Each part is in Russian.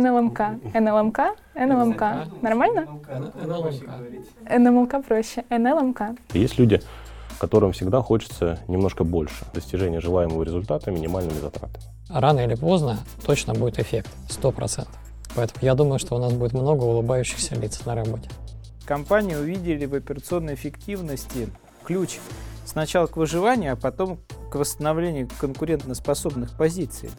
НЛМК. НЛМК? НЛМК. Нормально? НЛМК проще. НЛМК. Есть люди, которым всегда хочется немножко больше достижения желаемого результата минимальными затратами. Рано или поздно точно будет эффект, 100%. Поэтому я думаю, что у нас будет много улыбающихся лиц на работе. Компании увидели в операционной эффективности ключ сначала к выживанию, а потом к восстановлению конкурентоспособных позиций.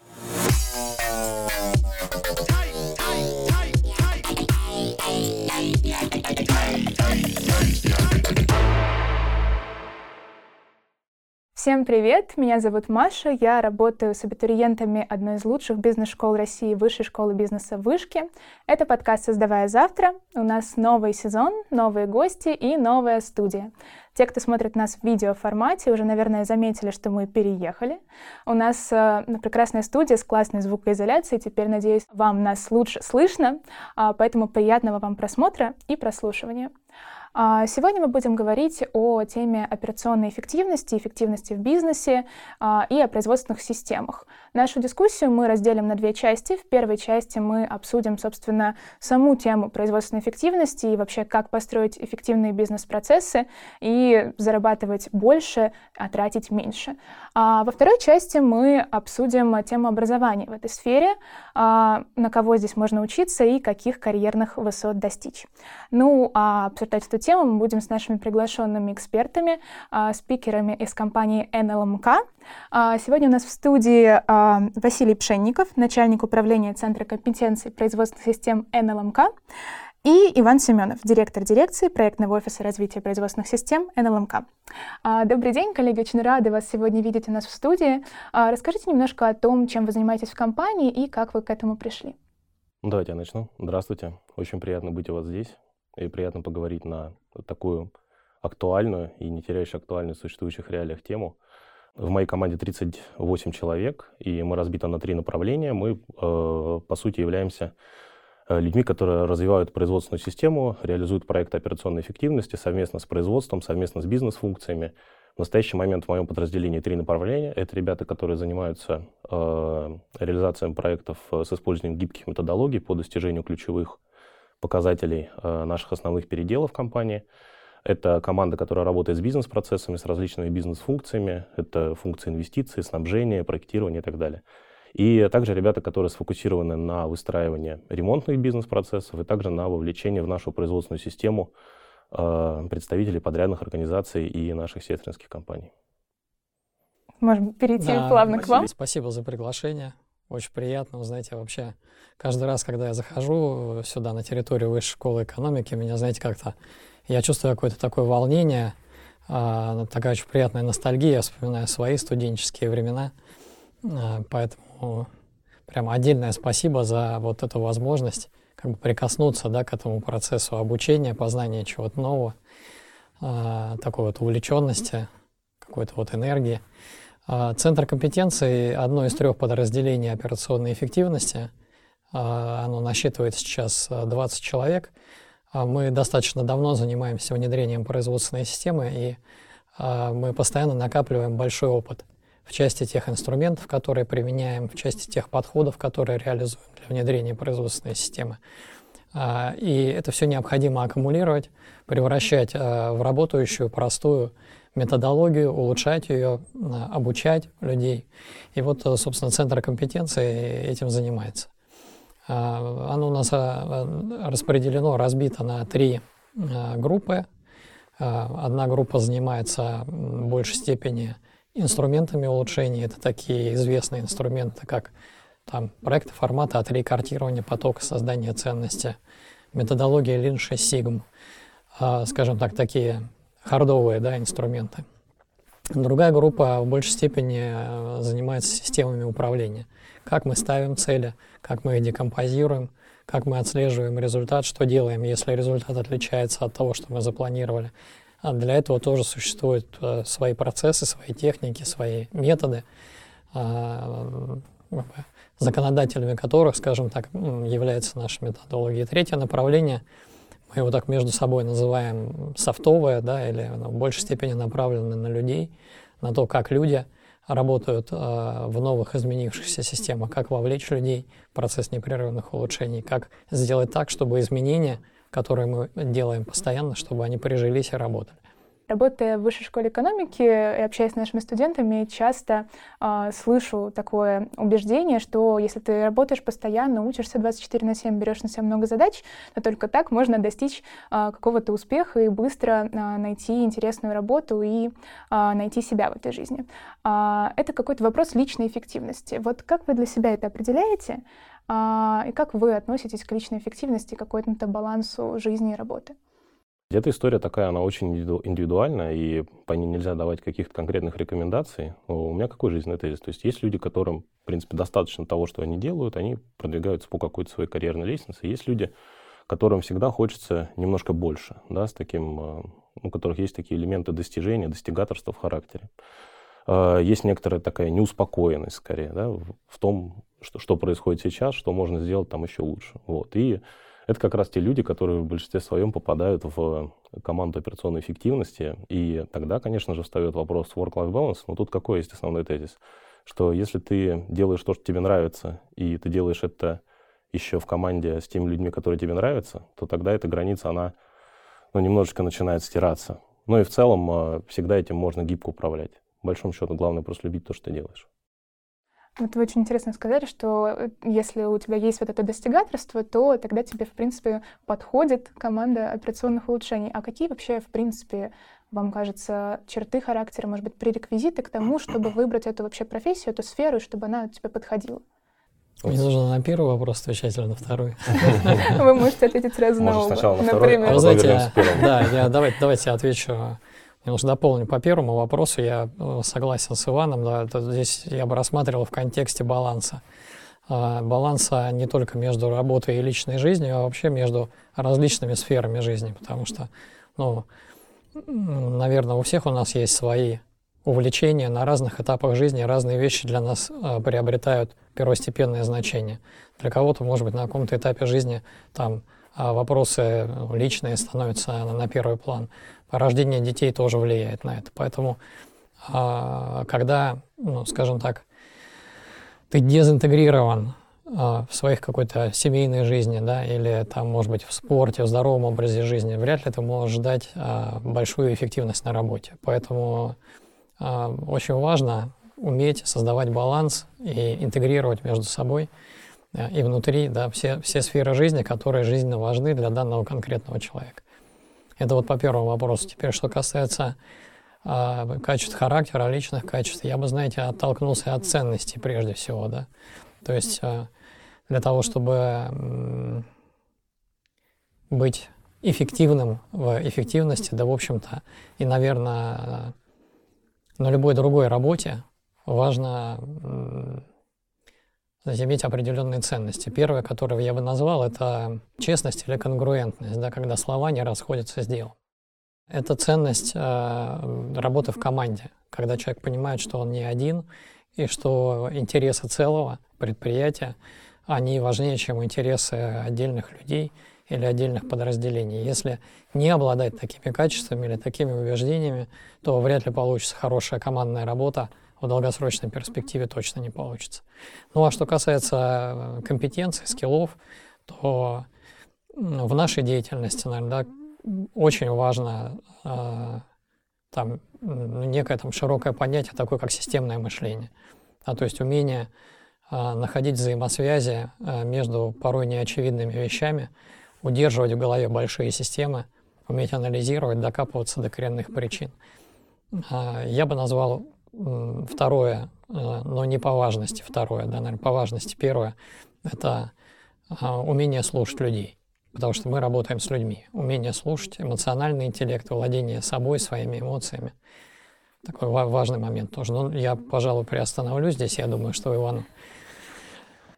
Всем привет! Меня зовут Маша. Я работаю с абитуриентами одной из лучших бизнес-школ России Высшей школы бизнеса Вышки. Это подкаст «Создавая завтра». У нас новый сезон, новые гости и новая студия. Те, кто смотрит нас в видеоформате, уже, наверное, заметили, что мы переехали. У нас э, прекрасная студия с классной звукоизоляцией. Теперь, надеюсь, вам нас лучше слышно. Э, поэтому приятного вам просмотра и прослушивания. А, сегодня мы будем говорить о теме операционной эффективности, эффективности в бизнесе а, и о производственных системах. Нашу дискуссию мы разделим на две части. В первой части мы обсудим, собственно, саму тему производственной эффективности и вообще, как построить эффективные бизнес-процессы и зарабатывать больше, а тратить меньше. А во второй части мы обсудим тему образования в этой сфере, на кого здесь можно учиться и каких карьерных высот достичь. Ну, а обсуждать эту тему мы будем с нашими приглашенными экспертами, а, спикерами из компании NLMK. А, сегодня у нас в студии а, Василий Пшенников, начальник управления Центра компетенций производственных систем NLMK, и Иван Семенов, директор дирекции проектного офиса развития производственных систем НЛМК. Добрый день, коллеги, очень рады вас сегодня видеть у нас в студии. Расскажите немножко о том, чем вы занимаетесь в компании и как вы к этому пришли. Давайте я начну. Здравствуйте. Очень приятно быть у вас здесь и приятно поговорить на такую актуальную и не теряющую актуальность в существующих реалиях тему. В моей команде 38 человек, и мы разбиты на три направления. Мы, э, по сути, являемся э, людьми, которые развивают производственную систему, реализуют проекты операционной эффективности совместно с производством, совместно с бизнес-функциями. В настоящий момент в моем подразделении три направления. Это ребята, которые занимаются э, реализацией проектов с использованием гибких методологий по достижению ключевых показателей э, наших основных переделов компании. Это команда, которая работает с бизнес-процессами, с различными бизнес-функциями. Это функции инвестиций, снабжения, проектирования и так далее. И также ребята, которые сфокусированы на выстраивании ремонтных бизнес-процессов и также на вовлечении в нашу производственную систему э, представителей подрядных организаций и наших сестринских компаний. Можем перейти да, плавно спасибо. к вам. Спасибо за приглашение. Очень приятно, вы знаете, вообще каждый раз, когда я захожу сюда, на территорию высшей школы экономики, меня, знаете, как-то, я чувствую какое-то такое волнение, э, такая очень приятная ностальгия, я вспоминаю свои студенческие времена, э, поэтому прямо отдельное спасибо за вот эту возможность как бы прикоснуться, да, к этому процессу обучения, познания чего-то нового, э, такой вот увлеченности, какой-то вот энергии. А, центр компетенции – одно из трех подразделений операционной эффективности. А, оно насчитывает сейчас 20 человек. А, мы достаточно давно занимаемся внедрением производственной системы, и мы постоянно накапливаем большой опыт в части тех инструментов, которые применяем, в части тех подходов, которые реализуем для внедрения производственной системы. И это все необходимо аккумулировать, превращать в работающую, простую, методологию, улучшать ее, обучать людей. И вот, э, собственно, Центр компетенции этим занимается. А, оно у нас а, распределено, разбито на три группы. Одна группа занимается в большей степени инструментами улучшения. Это такие известные инструменты, как там, проекты формата А3, картирование потока, создание ценности, методология Lean 6 Sigma, скажем так, такие хардовые да, инструменты. Другая группа в большей степени э, занимается системами управления. Как мы ставим цели, как мы их декомпозируем, как мы отслеживаем результат, что делаем, если результат отличается от того, что мы запланировали. А для этого тоже существуют э, свои процессы, свои техники, свои методы, э, законодателями которых, скажем так, является наша методология. третье направление — мы его так между собой называем софтовое, да, или ну, в большей степени направленное на людей, на то, как люди работают э, в новых изменившихся системах, как вовлечь людей в процесс непрерывных улучшений, как сделать так, чтобы изменения, которые мы делаем постоянно, чтобы они прижились и работали. Работая в высшей школе экономики и общаясь с нашими студентами, часто э, слышу такое убеждение, что если ты работаешь постоянно, учишься 24 на 7, берешь на себя много задач, то только так можно достичь э, какого-то успеха и быстро э, найти интересную работу и э, найти себя в этой жизни. Э, это какой-то вопрос личной эффективности. Вот как вы для себя это определяете? Э, и как вы относитесь к личной эффективности, к какому-то балансу жизни и работы? Эта история такая, она очень индивидуальна, и по ней нельзя давать каких-то конкретных рекомендаций. У меня какой жизненный тезис? То есть есть люди, которым, в принципе, достаточно того, что они делают, они продвигаются по какой-то своей карьерной лестнице. Есть люди, которым всегда хочется немножко больше, да, с таким, э, у которых есть такие элементы достижения, достигаторства в характере. Э, есть некоторая такая неуспокоенность, скорее, да, в том, что, что происходит сейчас, что можно сделать там еще лучше. Вот. И это как раз те люди, которые в большинстве своем попадают в команду операционной эффективности. И тогда, конечно же, встает вопрос work-life balance. Но тут какой есть основной тезис? Что если ты делаешь то, что тебе нравится, и ты делаешь это еще в команде с теми людьми, которые тебе нравятся, то тогда эта граница, она ну, немножечко начинает стираться. Ну и в целом э, всегда этим можно гибко управлять. В большом счету, главное просто любить то, что ты делаешь. Вот вы очень интересно сказали, что э, если у тебя есть вот это достигаторство, то тогда тебе, в принципе, подходит команда операционных улучшений. А какие вообще, в принципе, вам кажется, черты характера, может быть, пререквизиты к тому, чтобы выбрать эту вообще профессию, эту сферу, чтобы она тебе подходила? Мне нужно на первый вопрос отвечать или на второй? Вы можете ответить сразу на оба. сначала на второй, например. а да, я, давайте, давайте отвечу Немножко дополню по первому вопросу. Я э, согласен с Иваном. Да, здесь я бы рассматривал в контексте баланса. А, баланса не только между работой и личной жизнью, а вообще между различными сферами жизни. Потому что, ну, наверное, у всех у нас есть свои увлечения на разных этапах жизни, разные вещи для нас а, приобретают первостепенное значение. Для кого-то, может быть, на каком-то этапе жизни там а вопросы личные становятся на первый план рождение детей тоже влияет на это. Поэтому, а, когда, ну, скажем так, ты дезинтегрирован а, в своих какой-то семейной жизни, да, или там, может быть, в спорте, в здоровом образе жизни, вряд ли ты можешь ждать а, большую эффективность на работе. Поэтому очень важно уметь создавать баланс и интегрировать между собой и внутри да, все, все сферы жизни, которые жизненно важны для данного конкретного человека. Это вот по первому вопросу. Теперь, что касается э, качеств характера, личных качеств, я бы, знаете, оттолкнулся от ценностей прежде всего, да. То есть э, для того, чтобы э, быть эффективным в эффективности, да, в общем-то, и, наверное, на любой другой работе важно иметь определенные ценности. Первое, которое я бы назвал, это честность или конгруентность, да, когда слова не расходятся с делом. Это ценность э, работы в команде, когда человек понимает, что он не один, и что интересы целого предприятия, они важнее, чем интересы отдельных людей или отдельных подразделений. Если не обладать такими качествами или такими убеждениями, то вряд ли получится хорошая командная работа в долгосрочной перспективе точно не получится. Ну а что касается э, компетенций, скиллов, то в нашей деятельности, наверное, да, очень важно э, там некое там широкое понятие, такое как системное мышление. А, то есть умение э, находить взаимосвязи э, между порой неочевидными вещами, удерживать в голове большие системы, уметь анализировать, докапываться до коренных причин. Э, я бы назвал Второе, э, но не по важности второе, да, наверное, по важности первое, это а, умение слушать людей. Потому что мы работаем с людьми. Умение слушать, эмоциональный интеллект, владение собой, своими эмоциями. Такой важный момент тоже. Но я, пожалуй, приостановлюсь здесь. Я думаю, что Иван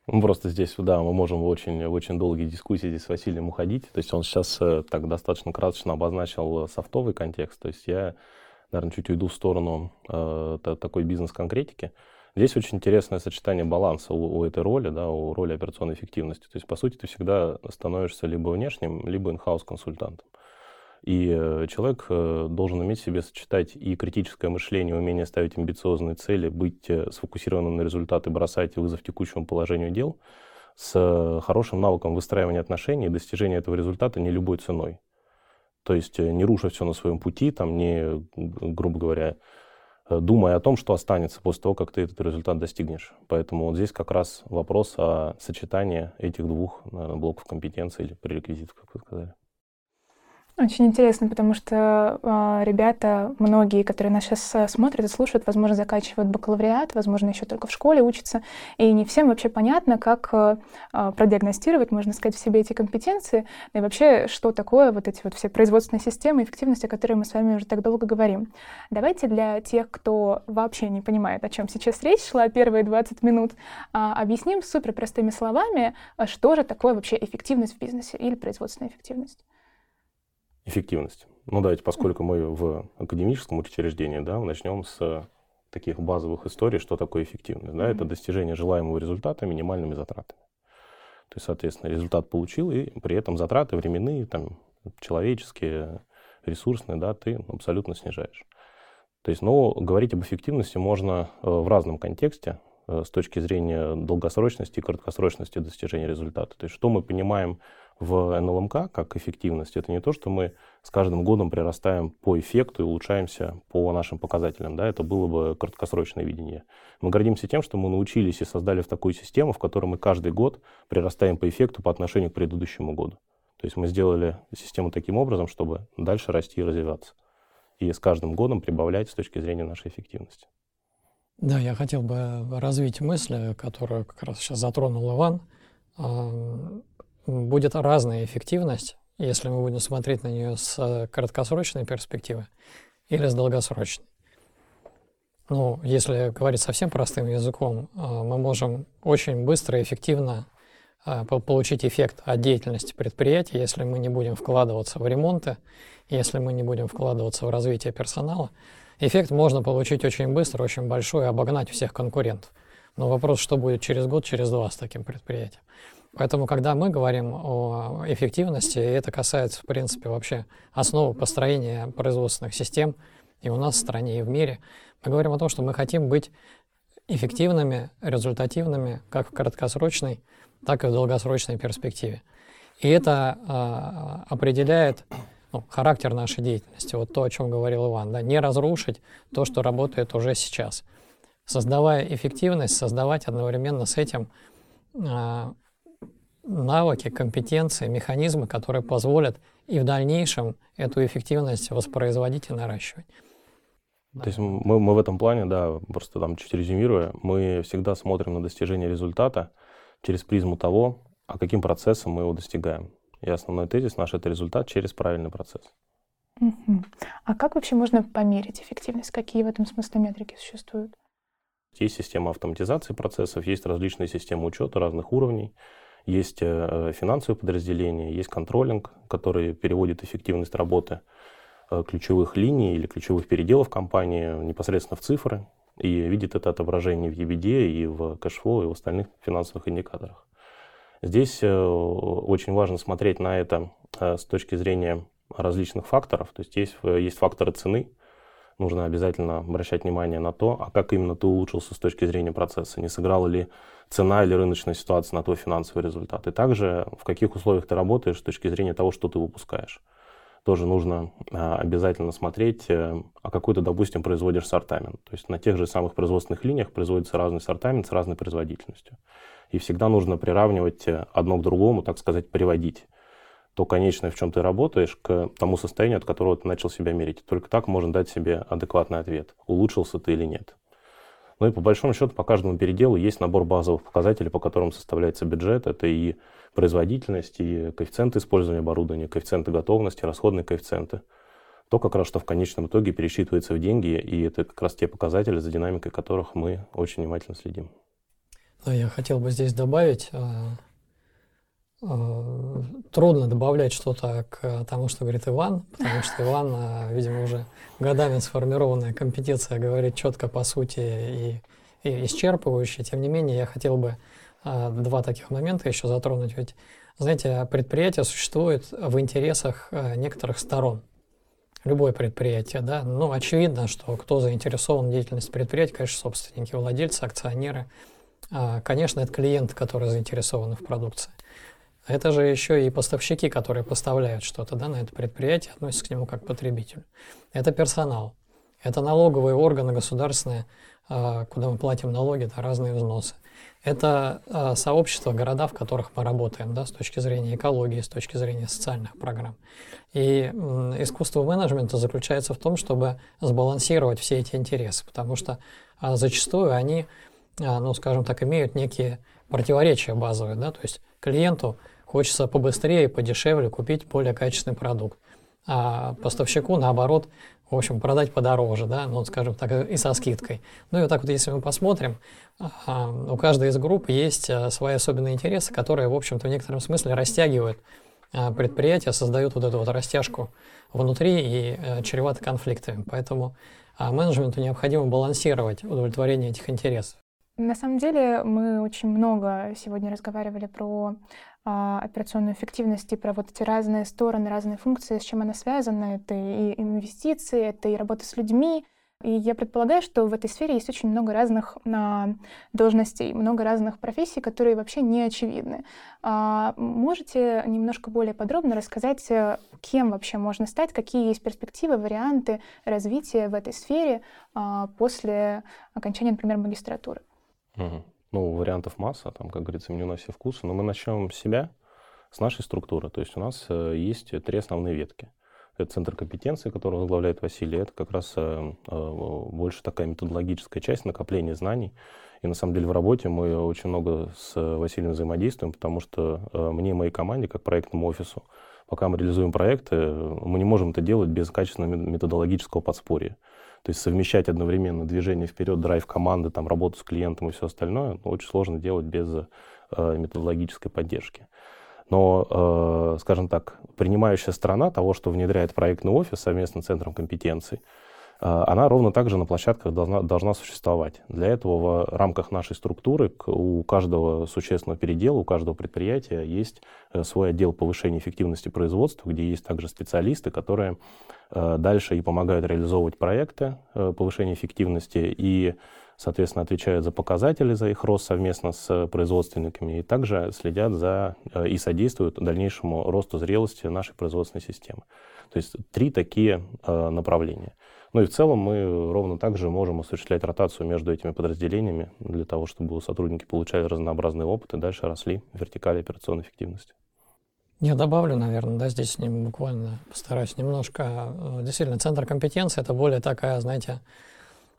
ну, просто здесь, да, мы можем в очень, в очень долгие дискуссии здесь с Василием уходить. То есть он сейчас э, так достаточно красочно обозначил софтовый контекст. То есть я наверное, чуть уйду в сторону э, такой бизнес-конкретики. Здесь очень интересное сочетание баланса у, у этой роли, да, у роли операционной эффективности. То есть, по сути, ты всегда становишься либо внешним, либо инхаус консультантом. И э, человек э, должен уметь себе сочетать и критическое мышление, умение ставить амбициозные цели, быть э, сфокусированным на результаты, бросать вызов текущему положению дел, с хорошим навыком выстраивания отношений и достижения этого результата не любой ценой. То есть не руша все на своем пути, там, не, грубо говоря, думая о том, что останется после того, как ты этот результат достигнешь. Поэтому вот здесь как раз вопрос о сочетании этих двух наверное, блоков компетенции или пререквизитов, как вы сказали. Очень интересно, потому что э, ребята, многие, которые нас сейчас э, смотрят и слушают, возможно, заканчивают бакалавриат, возможно, еще только в школе учатся, и не всем вообще понятно, как э, а, продиагностировать, можно сказать, в себе эти компетенции, и вообще, что такое вот эти вот все производственные системы, эффективность, о которой мы с вами уже так долго говорим. Давайте для тех, кто вообще не понимает, о чем сейчас речь шла, первые 20 минут, э, объясним супер простыми словами, что же такое вообще эффективность в бизнесе или производственная эффективность эффективность. Ну, давайте, поскольку мы в академическом учреждении, да, начнем с таких базовых историй, что такое эффективность. Да, это достижение желаемого результата минимальными затратами. То есть, соответственно, результат получил, и при этом затраты временные, там, человеческие, ресурсные, да, ты абсолютно снижаешь. То есть, но говорить об эффективности можно э, в разном контексте с точки зрения долгосрочности и краткосрочности достижения результата. То есть, что мы понимаем в НЛМК как эффективность, это не то, что мы с каждым годом прирастаем по эффекту и улучшаемся по нашим показателям. Да, это было бы краткосрочное видение. Мы гордимся тем, что мы научились и создали в такую систему, в которой мы каждый год прирастаем по эффекту по отношению к предыдущему году. То есть мы сделали систему таким образом, чтобы дальше расти и развиваться. И с каждым годом прибавлять с точки зрения нашей эффективности. Да, я хотел бы развить мысль, которую как раз сейчас затронул Иван будет разная эффективность, если мы будем смотреть на нее с э, краткосрочной перспективы или с долгосрочной. Ну, если говорить совсем простым языком, э, мы можем очень быстро и эффективно э, получить эффект от деятельности предприятия, если мы не будем вкладываться в ремонты, если мы не будем вкладываться в развитие персонала. Эффект можно получить очень быстро, очень большой, и обогнать всех конкурентов. Но вопрос, что будет через год, через два с таким предприятием. Поэтому, когда мы говорим о эффективности, это касается, в принципе, вообще основы построения производственных систем и у нас в стране, и в мире, мы говорим о том, что мы хотим быть эффективными, результативными как в краткосрочной, так и в долгосрочной перспективе. И это э, определяет ну, характер нашей деятельности, вот то, о чем говорил Иван, да, не разрушить то, что работает уже сейчас. Создавая эффективность, создавать одновременно с этим э, навыки, компетенции, механизмы, которые позволят и в дальнейшем эту эффективность воспроизводить и наращивать. То есть мы, мы в этом плане, да, просто там чуть резюмируя, мы всегда смотрим на достижение результата через призму того, а каким процессом мы его достигаем. И основной тезис наш — это результат через правильный процесс. Угу. А как вообще можно померить эффективность? Какие в этом смысле метрики существуют? Есть система автоматизации процессов, есть различные системы учета разных уровней. Есть э, финансовые подразделения, есть контроллинг, который переводит эффективность работы э, ключевых линий или ключевых переделов компании непосредственно в цифры и видит это отображение в EBITDA и в cash flow и в остальных финансовых индикаторах. Здесь э, очень важно смотреть на это с точки зрения различных факторов. То есть есть, есть факторы цены, нужно обязательно обращать внимание на то, а как именно ты улучшился с точки зрения процесса, не сыграла ли цена или рыночная ситуация на твой финансовый результат. И также в каких условиях ты работаешь с точки зрения того, что ты выпускаешь. Тоже нужно а, обязательно смотреть, э, а какой ты, допустим, производишь сортамент. То есть на тех же самых производственных линиях производится разный сортамент с разной производительностью. И всегда нужно приравнивать э, одно к другому, так сказать, приводить то конечное, в чем ты работаешь, к тому состоянию, от которого ты начал себя мерить. Только так можно дать себе адекватный ответ, улучшился ты или нет. Ну и по большому счету по каждому переделу есть набор базовых показателей, по которым составляется бюджет. Это и производительность, и коэффициенты использования оборудования, коэффициенты готовности, расходные коэффициенты. То как раз, что в конечном итоге пересчитывается в деньги, и это как раз те показатели, за динамикой которых мы очень внимательно следим. Я хотел бы здесь добавить, а, трудно добавлять что-то к тому, что говорит Иван, потому что Иван, а, видимо, уже годами сформированная компетенция говорит четко по сути и, и исчерпывающе. Тем не менее, я хотел бы два таких момента еще затронуть. Ведь, знаете, предприятие существует в интересах некоторых сторон. Любое предприятие, да. Ну, очевидно, что кто заинтересован в деятельности предприятия, конечно, собственники, владельцы, акционеры. А, конечно, это клиенты, которые заинтересованы в продукции. Это же еще и поставщики, которые поставляют что-то да, на это предприятие, относятся к нему как к потребителю. Это персонал. Это налоговые органы государственные, куда мы платим налоги, да, разные взносы. Это э, сообщество, города, в которых мы работаем, да, с точки зрения экологии, с точки зрения социальных программ. И искусство менеджмента заключается в том, чтобы сбалансировать все эти интересы, потому что э, зачастую они, ну, скажем так, имеют некие противоречия базовые, да, то есть клиенту хочется побыстрее и подешевле купить более качественный продукт, а поставщику, наоборот, в общем, продать подороже, да, ну, скажем так, и со скидкой. Ну и вот так вот, если мы посмотрим, а, у каждой из групп есть а, свои особенные интересы, которые, в общем-то, в некотором смысле растягивают а, предприятия, создают вот эту вот растяжку внутри и чреваты конфликтами. Поэтому менеджменту необходимо балансировать удовлетворение этих интересов. На самом деле мы очень много сегодня разговаривали про операционную эффективность и про вот эти разные стороны, разные функции, с чем она связана. Это и инвестиции, это и работа с людьми. И я предполагаю, что в этой сфере есть очень много разных а, должностей, много разных профессий, которые вообще не очевидны. А, можете немножко более подробно рассказать, э, кем вообще можно стать, какие есть перспективы, варианты развития в этой сфере а, после окончания, например, магистратуры? Угу. Ну, вариантов масса, там, как говорится, меню на все вкусы. Но мы начнем с себя, с нашей структуры. То есть у нас э, есть три основные ветки. Это центр компетенции, который возглавляет Василий. Это как раз э, э, больше такая методологическая часть накопления знаний. И на самом деле в работе мы очень много с Василием взаимодействуем, потому что мне и моей команде, как проектному офису, пока мы реализуем проекты, мы не можем это делать без качественного методологического подспорья. То есть совмещать одновременно движение вперед, драйв команды, там, работу с клиентом и все остальное ну, очень сложно делать без э, методологической поддержки. Но, э, скажем так, принимающая сторона того, что внедряет проектный офис совместно с Центром компетенций, она ровно так же на площадках должна, должна существовать. Для этого в рамках нашей структуры у каждого существенного передела, у каждого предприятия есть э, свой отдел повышения эффективности производства, где есть также специалисты, которые Э, дальше и помогают реализовывать проекты э, повышения эффективности и, соответственно, отвечают за показатели, за их рост совместно с производственниками, и также следят за э, и содействуют дальнейшему росту зрелости нашей производственной системы. То есть три такие направления. Ну и в целом мы ровно так же можем осуществлять ротацию между этими подразделениями для того, чтобы сотрудники получали разнообразный опыт и дальше росли в вертикали операционной эффективности. Я добавлю, наверное, да, здесь ним буквально постараюсь немножко. Э, действительно, центр компетенции это более такая, знаете,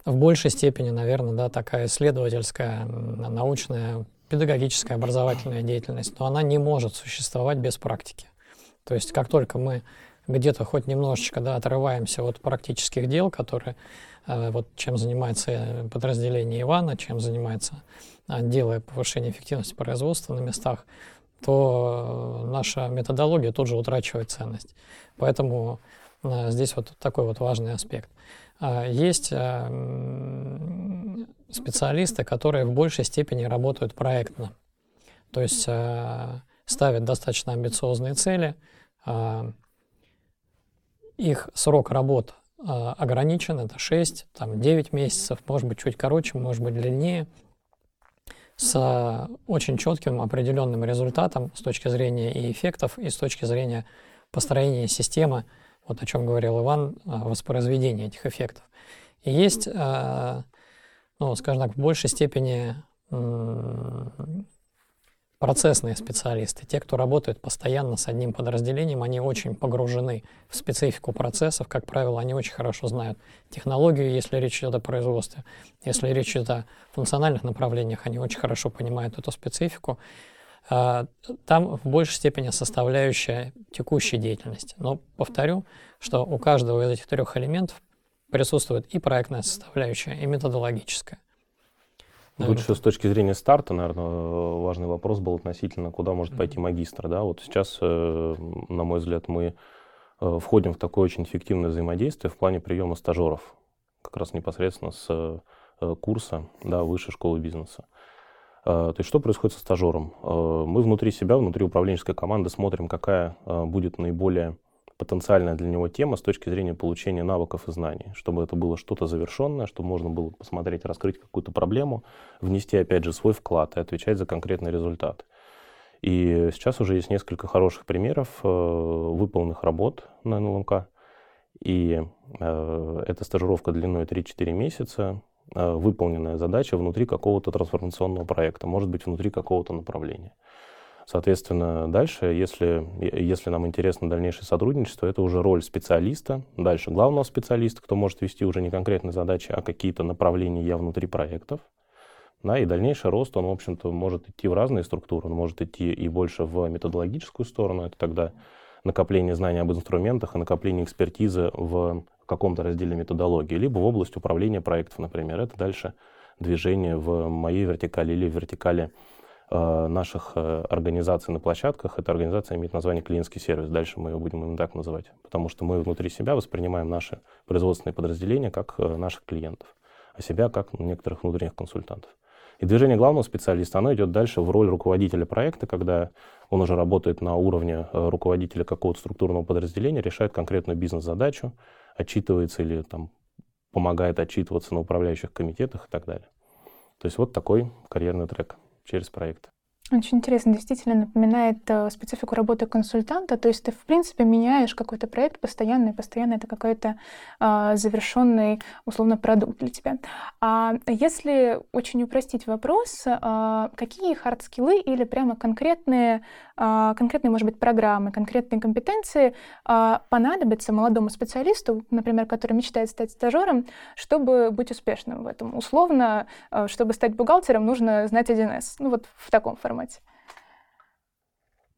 в большей степени, наверное, да, такая исследовательская, научная, педагогическая, образовательная деятельность, но она не может существовать без практики. То есть как только мы где-то хоть немножечко да, отрываемся от практических дел, которые э, вот чем занимается подразделение Ивана, чем занимается отделы повышения эффективности производства на местах, то наша методология тут же утрачивает ценность. Поэтому э, здесь вот такой вот важный аспект. Есть э, специалисты, которые в большей степени работают проектно, то есть э, ставят достаточно амбициозные цели, их срок работы ограничен, это 6, там, 9 месяцев, может быть, чуть короче, может быть, длиннее – с очень четким определенным результатом с точки зрения и эффектов, и с точки зрения построения системы, вот о чем говорил Иван, а, воспроизведения этих эффектов. И есть, а, ну, скажем так, в большей степени процессные специалисты, те, кто работает постоянно с одним подразделением, они очень погружены в специфику процессов. Как правило, они очень хорошо знают технологию, если речь идет о производстве. Если речь идет о функциональных направлениях, они очень хорошо понимают эту специфику. А, там в большей степени составляющая текущей деятельности. Но повторю, что у каждого из этих трех элементов присутствует и проектная составляющая, и методологическая. Тут еще с точки зрения старта, наверное, важный вопрос был относительно, куда может пойти магистр. Да? Вот сейчас, э, на мой взгляд, мы э, входим в такое очень эффективное взаимодействие в плане приема стажеров, как раз непосредственно с э, курса да, высшей школы бизнеса. То есть что происходит со стажером? Мы внутри себя, внутри управленческой команды смотрим, какая будет наиболее потенциальная для него тема с точки зрения получения навыков и знаний, чтобы это было что-то завершенное, чтобы можно было посмотреть, раскрыть какую-то проблему, внести, опять же, свой вклад и отвечать за конкретный результат. И сейчас уже есть несколько хороших примеров э, выполненных работ на НЛМК. И э, эта стажировка длиной 3-4 месяца, э, выполненная задача внутри какого-то трансформационного проекта, может быть, внутри какого-то направления. Соответственно, дальше, если, если нам интересно дальнейшее сотрудничество, это уже роль специалиста, дальше главного специалиста, кто может вести уже не конкретные задачи, а какие-то направления я внутри проектов. Да, и дальнейший рост, он, в общем-то, может идти в разные структуры, он может идти и больше в методологическую сторону, это тогда накопление знаний об инструментах и накопление экспертизы в каком-то разделе методологии, либо в область управления проектов, например. Это дальше движение в моей вертикали или в вертикали наших э, организаций на площадках. Эта организация имеет название клиентский сервис. Дальше мы ее будем именно так называть. Потому что мы внутри себя воспринимаем наши производственные подразделения как э, наших клиентов, а себя как некоторых внутренних консультантов. И движение главного специалиста, оно идет дальше в роль руководителя проекта, когда он уже работает на уровне руководителя какого-то структурного подразделения, решает конкретную бизнес-задачу, отчитывается или там, помогает отчитываться на управляющих комитетах и так далее. То есть вот такой карьерный трек через проект. Очень интересно, действительно напоминает э, специфику работы консультанта. То есть ты, в принципе, меняешь какой-то проект постоянно, и постоянно это какой-то э, завершенный, условно, продукт для тебя. А если очень упростить вопрос, э, какие хард-скиллы или прямо конкретные, э, конкретные, может быть, программы, конкретные компетенции э, понадобятся молодому специалисту, например, который мечтает стать стажером, чтобы быть успешным в этом? Условно, э, чтобы стать бухгалтером, нужно знать 1С. Ну вот в таком формате формате?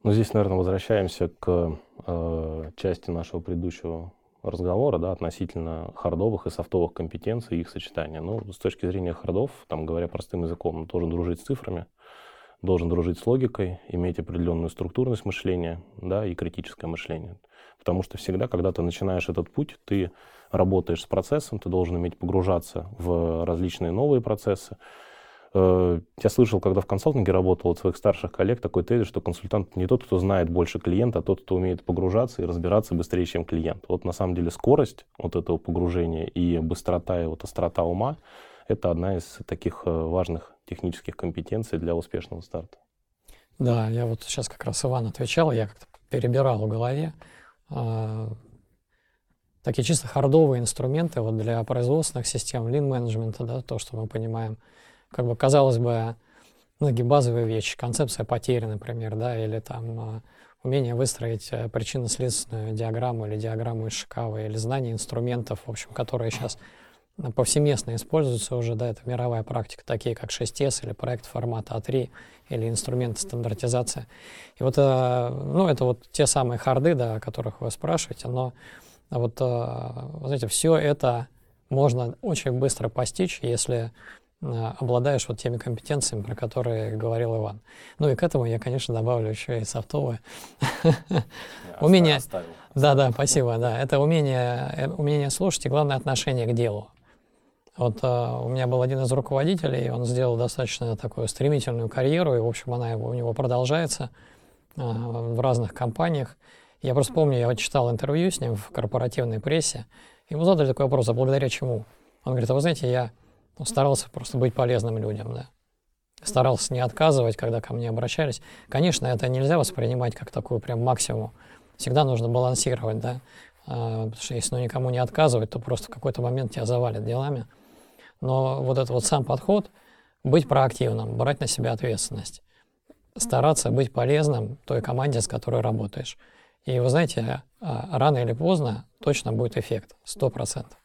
Ну, здесь, наверное, возвращаемся к э, части нашего предыдущего разговора, да, относительно хардовых и софтовых компетенций и их сочетания. Ну, с точки зрения хардов, там, говоря простым языком, он должен дружить с цифрами, должен дружить с логикой, иметь определенную структурность мышления, да, и критическое мышление. Потому что всегда, когда ты начинаешь этот путь, ты работаешь с процессом, ты должен уметь погружаться в различные новые процессы, я слышал, когда в консалтинге работал от своих старших коллег, такой тезис, что консультант не тот, кто знает больше клиента, а тот, кто умеет погружаться и разбираться быстрее, чем клиент. Вот на самом деле скорость вот этого погружения и быстрота и вот острота ума – это одна из таких э, важных технических компетенций для успешного старта. Да, я вот сейчас как раз Иван отвечал, я как-то перебирал в голове э, такие чисто хардовые инструменты вот для производственных систем, лин-менеджмента, да, то, что мы понимаем – как бы, казалось бы, многие базовые вещи, концепция потери, например, да, или там а, умение выстроить э, причинно-следственную диаграмму или диаграмму из Шикавы, или знание инструментов, в общем, которые сейчас повсеместно используются уже, да, это мировая практика, такие как 6S или проект формата А3 или инструменты стандартизации. И вот, э, ну, это вот те самые харды, да, о которых вы спрашиваете, но вот, э, знаете, все это можно очень быстро постичь, если обладаешь вот теми компетенциями, про которые говорил Иван. Ну и к этому я, конечно, добавлю еще и софтовое. Умение... Да, да, спасибо, да. Это умение, э, умение слушать и, главное, отношение к делу. Вот uh, у меня был один из руководителей, он сделал достаточно такую стремительную карьеру, и, в общем, она у него продолжается uh, в разных компаниях. Я просто помню, я читал интервью с ним в корпоративной прессе, ему задали такой вопрос, а благодаря чему? Он говорит, а вы знаете, я ну, старался просто быть полезным людям, да. Старался не отказывать, когда ко мне обращались. Конечно, это нельзя воспринимать как такую прям максимум. Всегда нужно балансировать, да. А, потому что если ну, никому не отказывать, то просто в какой-то момент тебя завалят делами. Но вот этот вот сам подход, быть проактивным, брать на себя ответственность, стараться быть полезным той команде, с которой работаешь. И вы знаете, а, рано или поздно точно будет эффект, сто процентов.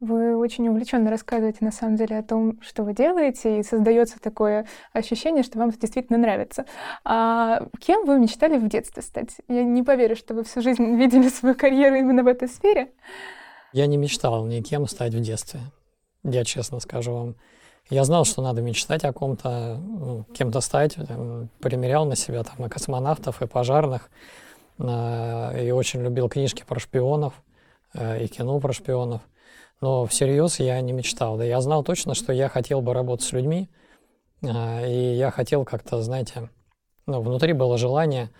Вы очень увлеченно рассказываете на самом деле о том, что вы делаете, и создается такое ощущение, что вам это действительно нравится. А кем вы мечтали в детстве стать? Я не поверю, что вы всю жизнь видели свою карьеру именно в этой сфере. Я не мечтал никем стать в детстве. Я честно скажу вам. Я знал, что надо мечтать о ком-то, ну, кем-то стать. Примерял на себя там и космонавтов, и пожарных. А, и очень любил книжки про шпионов, э, и кино про шпионов. Но всерьез я не мечтал. Да я знал точно, что я хотел бы работать с людьми, А, и я хотел как-то, знаете, ну, внутри было желание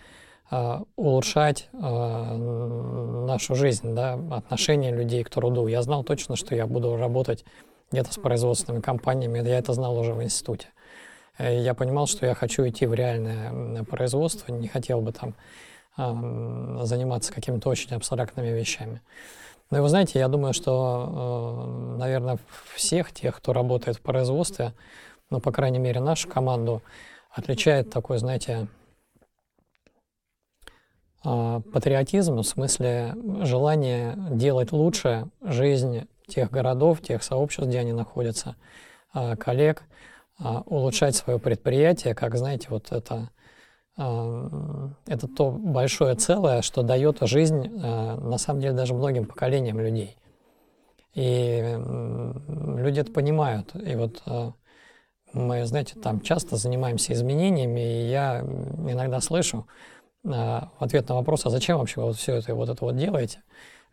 а, улучшать а, нашу жизнь, да, отношение людей к труду. Я знал точно, что я буду работать где-то с производственными компаниями, я это знал уже в институте. Я понимал, что я хочу идти в реальное производство, не хотел бы там заниматься какими-то очень абстрактными вещами. Но вы знаете, я думаю, что, э, наверное, всех тех, кто работает в производстве, ну, по крайней мере, нашу команду, отличает такой, знаете, а, патриотизм, в смысле желание делать лучше жизнь тех городов, тех сообществ, где они находятся, а, коллег, а, улучшать свое предприятие, как, знаете, вот это, это то большое целое, что дает жизнь, на самом деле, даже многим поколениям людей. И люди это понимают. И вот мы, знаете, там часто занимаемся изменениями, и я иногда слышу в ответ на вопрос, а зачем вообще вот все это вот это вот делаете?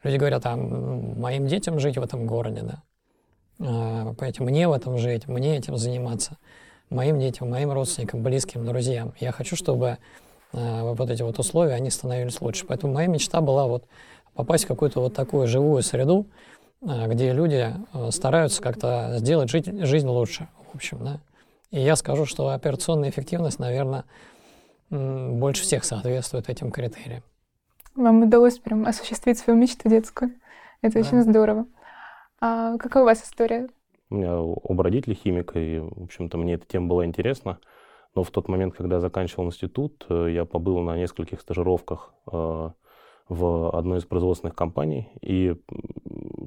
Люди говорят, а моим детям жить в этом городе, да. Понимаете, мне в этом жить, мне этим заниматься, моим детям, моим родственникам, близким, друзьям. Я хочу, чтобы а, вот эти вот условия, они становились лучше. Поэтому моя мечта была вот попасть в какую-то вот такую живую среду, а, где люди стараются как-то сделать жить, жизнь лучше, в общем, да. И я скажу, что операционная эффективность, наверное, больше всех соответствует этим критериям. Вам удалось прям осуществить свою мечту детскую. Это да. очень здорово. А какая у вас история? У меня оба родителей химика, и, в общем-то, мне эта тема была интересна. Но в тот момент, когда заканчивал институт, э, я побыл на нескольких стажировках э, в одной из производственных компаний, и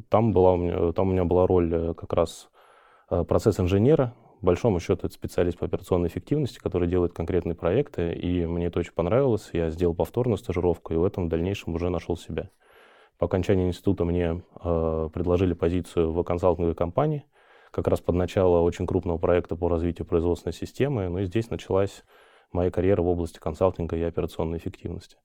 там, была у меня, там у меня была роль э, как раз процесс-инженера, большому счету это специалист по операционной эффективности, который делает конкретные проекты, и мне это очень понравилось. Я сделал повторную стажировку, и в этом в дальнейшем уже нашел себя. По окончании института мне э, предложили позицию в консалтинговой компании, как раз под начало очень крупного проекта по развитию производственной системы. Ну и здесь началась моя карьера в области консалтинга и операционной эффективности.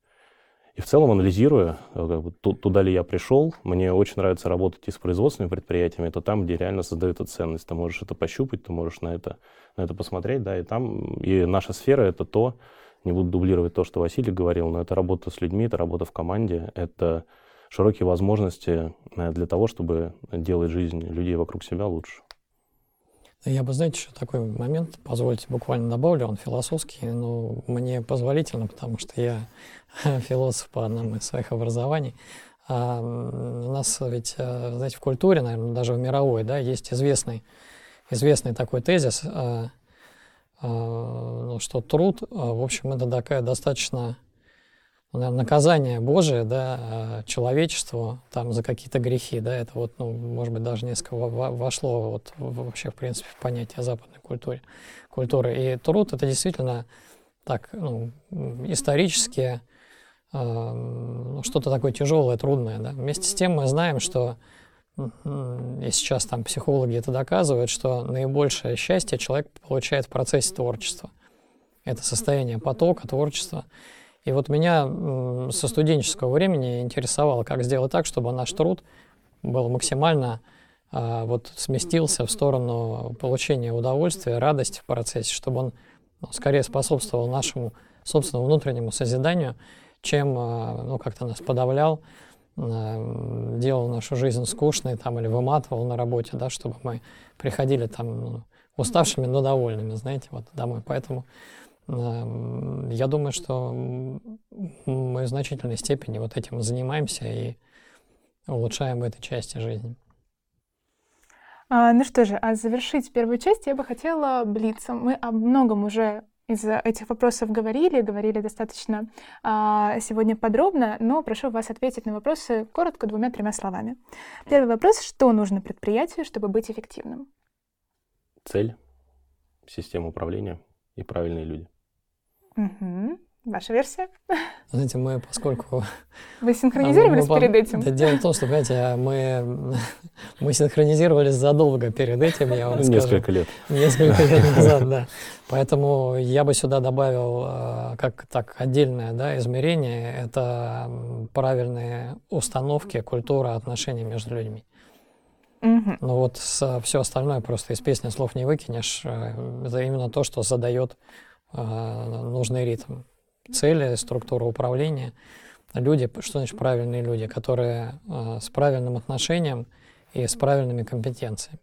И в целом, анализируя, э, как бы, туда ли я пришел, мне очень нравится работать и с производственными предприятиями, это там, где реально создают ценность. Ты можешь это пощупать, ты можешь на это, на это посмотреть, да, и там, и наша сфера — это то, не буду дублировать то, что Василий говорил, но это работа с людьми, это работа в команде, это широкие возможности э, для того, чтобы делать жизнь людей вокруг себя лучше. Я бы, знаете, еще такой момент, позвольте, буквально добавлю, он философский, но мне позволительно, потому что я философ по одному из своих образований. А у нас ведь, э, знаете, в культуре, наверное, даже в мировой, да, есть известный, известный такой тезис, а, ну, что труд, в общем, это такая достаточно наказание Божие, да, а, человечеству там за какие-то грехи, да, это вот, ну, может быть, даже несколько вошло вот вообще, в принципе, в понятие западной культуры. культуры. И труд — это действительно так, ну, исторически э, что-то такое тяжелое, трудное, да. Вместе с тем мы знаем, что и сейчас там психологи это доказывают, что наибольшее счастье человек получает в процессе творчества. Это состояние потока, творчества. И вот меня со студенческого времени интересовало, как сделать так, чтобы наш труд был максимально а, вот сместился в сторону получения удовольствия, радости в процессе, чтобы он ну, скорее способствовал нашему собственному внутреннему созиданию, чем а, ну, как-то нас подавлял, делал нашу жизнь скучной там, или выматывал на работе, да, чтобы мы приходили там ну, уставшими, но довольными, знаете, вот домой. Поэтому я думаю, что мы в значительной степени вот этим занимаемся и улучшаем в этой части жизни. А, ну что же, а завершить первую часть я бы хотела блицом. Мы о многом уже из этих вопросов говорили, говорили достаточно а, сегодня подробно, но прошу вас ответить на вопросы коротко двумя-тремя словами. Первый вопрос: что нужно предприятию, чтобы быть эффективным? Цель, система управления и правильные люди. Угу. Ваша версия? Знаете, мы, поскольку... Вы синхронизировались мы, перед этим? Да, дело в том, что, понимаете, мы, мы синхронизировались задолго перед этим, я вам скажу. Несколько лет. Несколько лет назад, да. Поэтому я бы сюда добавил, э, как так, отдельное да, измерение, это правильные установки, культура отношений между людьми. Угу. Но вот все остальное просто из песни слов не выкинешь. Это именно то, что задает нужный ритм. Цели, структура управления. Люди, что значит правильные люди, которые э, с правильным отношением и с правильными компетенциями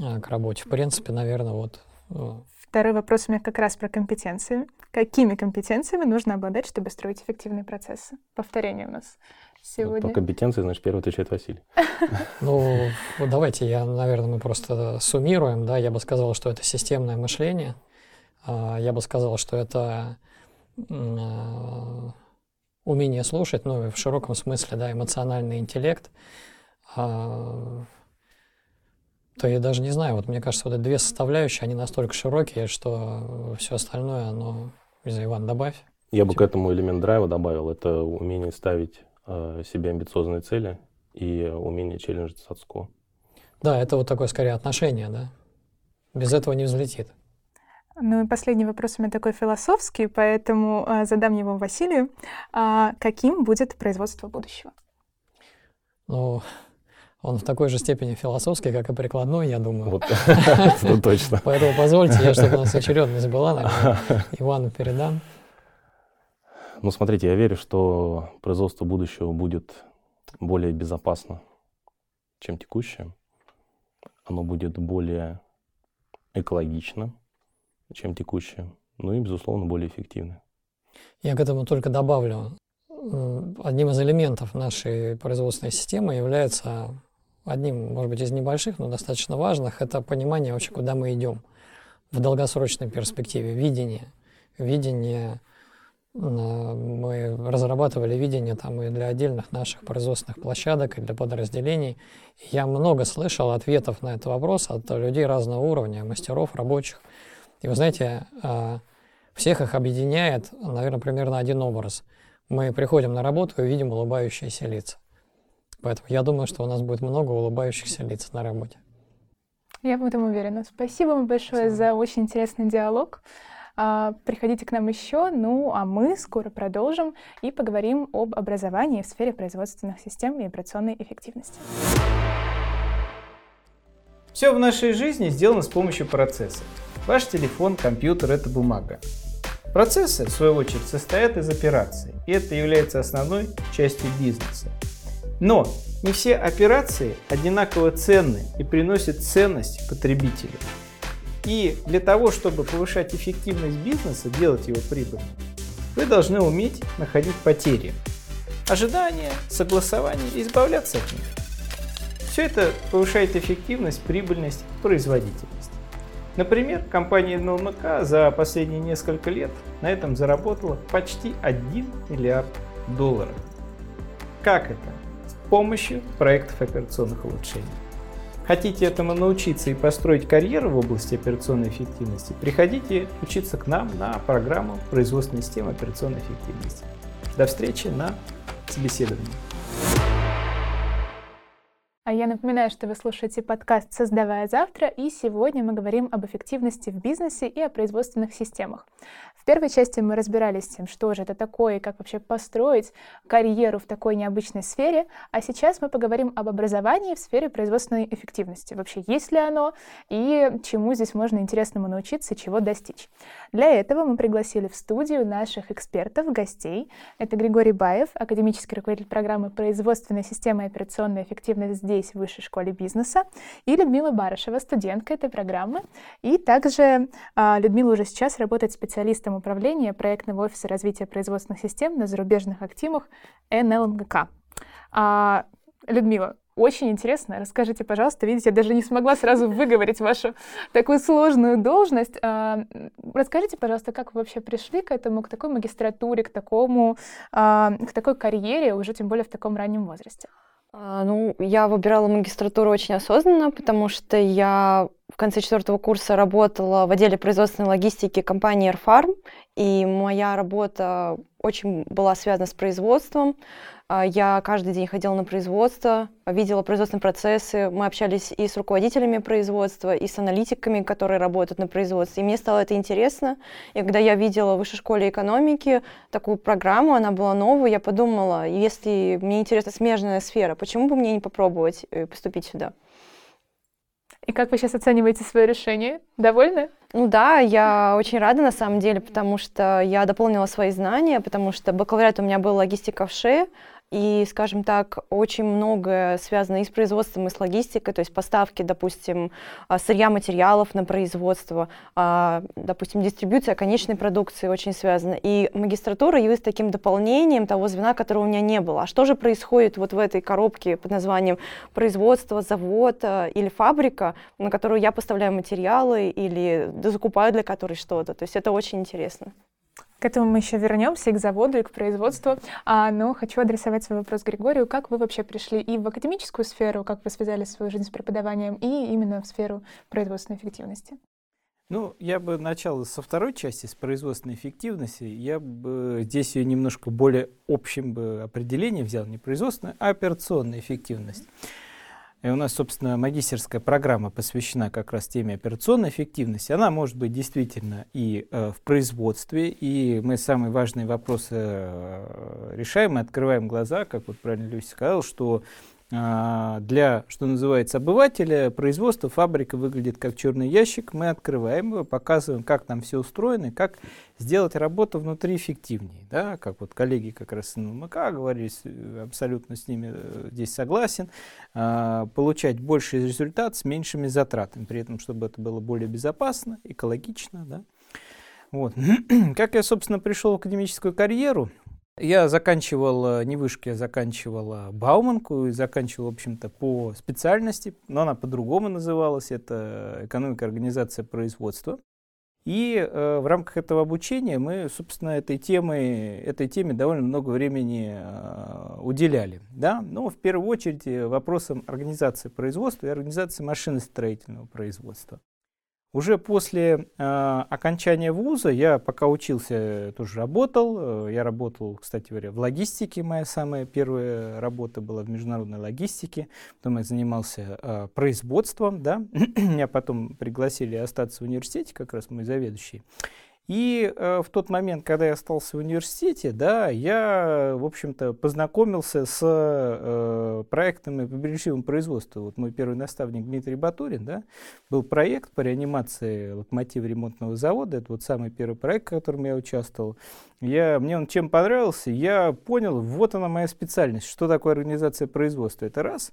э, к работе. В принципе, наверное, вот э, Второй вопрос у меня как раз про компетенции. Какими компетенциями нужно обладать, чтобы строить эффективные процессы? Повторение у нас сегодня. По компетенции, значит, первый отвечает Василий. Ну, давайте я, наверное, мы просто суммируем. Да, я бы сказал, что это системное мышление. А, я бы сказал, что это а, умение слушать, ну, в широком смысле, да, эмоциональный интеллект. А, то я даже не знаю, вот мне кажется, вот эти две составляющие, они настолько широкие, что все остальное, оно, не знаю, Иван, добавь. Я бы к этому элемент драйва добавил, это умение ставить э, себе амбициозные цели и умение челленджить соцко. Да, это вот такое скорее отношение, да. Без этого не взлетит. Ну и последний вопрос у меня такой философский, поэтому э, задам его Василию. А каким будет производство будущего? Ну, он в такой же степени философский, как и прикладной, я думаю. Вот, ну точно. Поэтому позвольте, я, чтобы у нас очередность была, Ивану передам. Ну, смотрите, я верю, что производство будущего будет более безопасно, чем текущее. Оно будет более экологично, чем текущее. Ну и, безусловно, более эффективно. Я к этому только добавлю. Одним из элементов нашей производственной системы является одним, может быть, из небольших, но достаточно важных, это понимание вообще, куда мы идем в долгосрочной перспективе, видение. Видение, мы разрабатывали видение там и для отдельных наших производственных площадок, и для подразделений. Я много слышал ответов на этот вопрос от людей разного уровня, мастеров, рабочих. И вы знаете, а, всех их объединяет, наверное, примерно один образ. Мы приходим на работу и видим улыбающиеся лица. Поэтому я думаю, что у нас будет много улыбающихся лиц на работе. Я в этом уверена. Спасибо вам большое Спасибо. за очень интересный диалог. А, приходите к нам еще, ну а мы скоро продолжим и поговорим об образовании в сфере производственных систем и операционной эффективности. Все в нашей жизни сделано с помощью процессов. Ваш телефон, компьютер – это бумага. Процессы, в свою очередь, состоят из операций, и это является основной частью бизнеса. Но не все операции одинаково ценны и приносят ценность потребителю. И для того, чтобы повышать эффективность бизнеса, делать его прибыльным, вы должны уметь находить потери. Ожидания, согласования и избавляться от них. Все это повышает эффективность, прибыльность, производительность. Например, компания НЛМК за последние несколько лет на этом заработала почти 1 миллиард долларов. Как это? помощью проектов операционных улучшений. Хотите этому научиться и построить карьеру в области операционной эффективности? Приходите учиться к нам на программу производственной системы операционной эффективности. До встречи на собеседовании. А я напоминаю, что вы слушаете подкаст «Создавая завтра», и сегодня мы говорим об эффективности в бизнесе и о производственных системах. Первой части мы разбирались с тем, что же это такое как вообще построить карьеру в такой необычной сфере, а сейчас мы поговорим об образовании в сфере производственной эффективности. Вообще, есть ли оно и чему здесь можно интересному научиться, чего достичь. Для этого мы пригласили в студию наших экспертов, гостей. Это Григорий Баев, академический руководитель программы производственной системы и операционной эффективности здесь, в Высшей школе бизнеса, и Людмила Барышева, студентка этой программы. И также а, Людмила уже сейчас работает специалистом управления проектного офиса развития производственных систем на зарубежных активах НЛМГК. А, Людмила, очень интересно. Расскажите, пожалуйста, видите, я даже не смогла сразу выговорить вашу такую сложную должность. А, расскажите, пожалуйста, как вы вообще пришли к этому, к такой магистратуре, к такому, а, к такой карьере, уже тем более в таком раннем возрасте? А, ну, я выбирала магистратуру очень осознанно, потому что я в конце четвертого курса работала в отделе производственной логистики компании Airfarm, и моя работа очень была связана с производством. А, я каждый день ходила на производство, видела производственные процессы. Мы общались и с руководителями производства, и с аналитиками, которые работают на производстве. И мне стало это интересно. И когда я видела в высшей школе экономики такую программу, она была новая, я подумала, если мне интересна смежная сфера, почему бы мне не попробовать э, поступить сюда? И как вы сейчас оцениваете свое решение? Довольны? Ну да, я очень рада на самом деле, потому что я дополнила свои знания, потому что бакалавриат у меня был логистика в ШЕ, и, скажем так, очень многое связано и с производством, и с логистикой, то есть поставки, допустим, а, сырья материалов на производство, а, допустим, дистрибьюция конечной продукции очень связана. И магистратура явилась таким дополнением того звена, которого у меня не было. А что же происходит вот в этой коробке под названием производство, завод а, или фабрика, на которую я поставляю материалы или закупаю для которой что-то? То есть это очень интересно. К этому мы еще вернемся, и к заводу, и к производству. А, но хочу адресовать свой вопрос Григорию. Как вы вообще пришли и в академическую сферу, как вы связали свою жизнь с преподаванием, и именно в сферу производственной эффективности? Ну, я бы начал со второй части, с производственной эффективности. Я бы здесь ее немножко более общим бы определением взял, не производственная, а операционная эффективность. И у нас, собственно, магистерская программа посвящена как раз теме операционной эффективности. Она может быть действительно и э, в производстве, и мы самые важные вопросы э, решаем и открываем глаза, как вот правильно Люся сказал, что для, что называется, обывателя производство фабрика выглядит как черный ящик. Мы открываем его, показываем, как там все устроено, как сделать работу внутри эффективнее. Да? Как вот коллеги как раз на МК говорили, абсолютно с ними э, здесь согласен. А, получать больший результат с меньшими затратами, при этом, чтобы это было более безопасно, экологично. Да? Вот. как я, собственно, пришел в академическую карьеру, я заканчивал, не вышки, я заканчивал Бауманку и заканчивал, в общем-то, по специальности, но она по-другому называлась, это экономика организация производства. И э, в рамках этого обучения мы, собственно, этой, темы, этой теме довольно много времени э, уделяли. Да? Но в первую очередь вопросам организации производства и организации машиностроительного производства. Уже после э, окончания вуза я пока учился, тоже работал. Э, я работал, кстати говоря, в логистике. Моя самая первая работа была в международной логистике. Потом я занимался э, производством. Да? Меня потом пригласили остаться в университете, как раз мой заведующий. И э, в тот момент, когда я остался в университете, да, я, в общем-то, познакомился с э, проектами по бережливому производству. Вот мой первый наставник Дмитрий Батурин, да, был проект по реанимации локомотива ремонтного завода. Это вот самый первый проект, в котором я участвовал. Я, мне он чем понравился, я понял, вот она моя специальность, что такое организация производства. Это раз.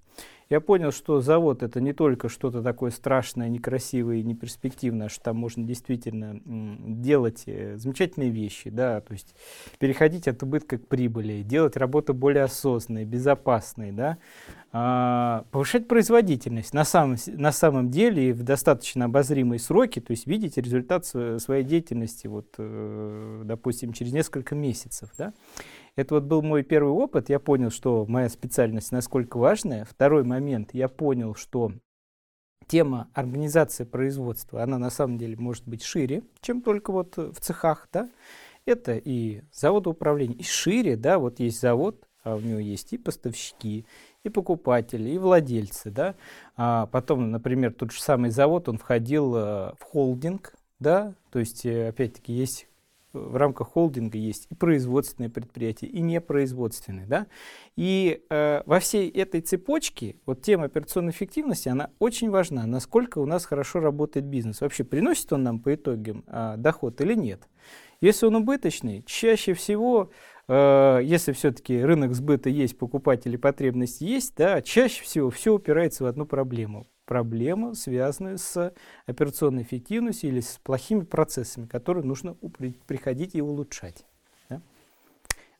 Я понял, что завод это не только что-то такое страшное, некрасивое и неперспективное, что там можно действительно делать э, замечательные вещи, да, то есть переходить от убытка к прибыли, делать работу более осознанной, безопасной, да, а, повышать производительность на самом, на самом деле и в достаточно обозримые сроки, то есть видеть результат своей деятельности, вот, э, допустим, через несколько месяцев, да. Это вот был мой первый опыт. Я понял, что моя специальность насколько важная. Второй момент. Я понял, что тема организации производства, она на самом деле может быть шире, чем только вот в цехах, да. Это и заводоуправление, и шире, да, вот есть завод, а у него есть и поставщики, и покупатели, и владельцы, да. А потом, например, тот же самый завод, он входил э, в холдинг, да, то есть, э, опять-таки, есть в рамках холдинга есть и производственные предприятия, и непроизводственные. Да? И э, во всей этой цепочке вот тема операционной эффективности, она очень важна. Насколько у нас хорошо работает бизнес. Вообще приносит он нам по итогам э, доход или нет. Если он убыточный, чаще всего э, если все-таки рынок сбыта есть, покупатели потребности есть, да, чаще всего все упирается в одну проблему проблему, связанную с операционной эффективностью или с плохими процессами, которые нужно приходить и улучшать. Да?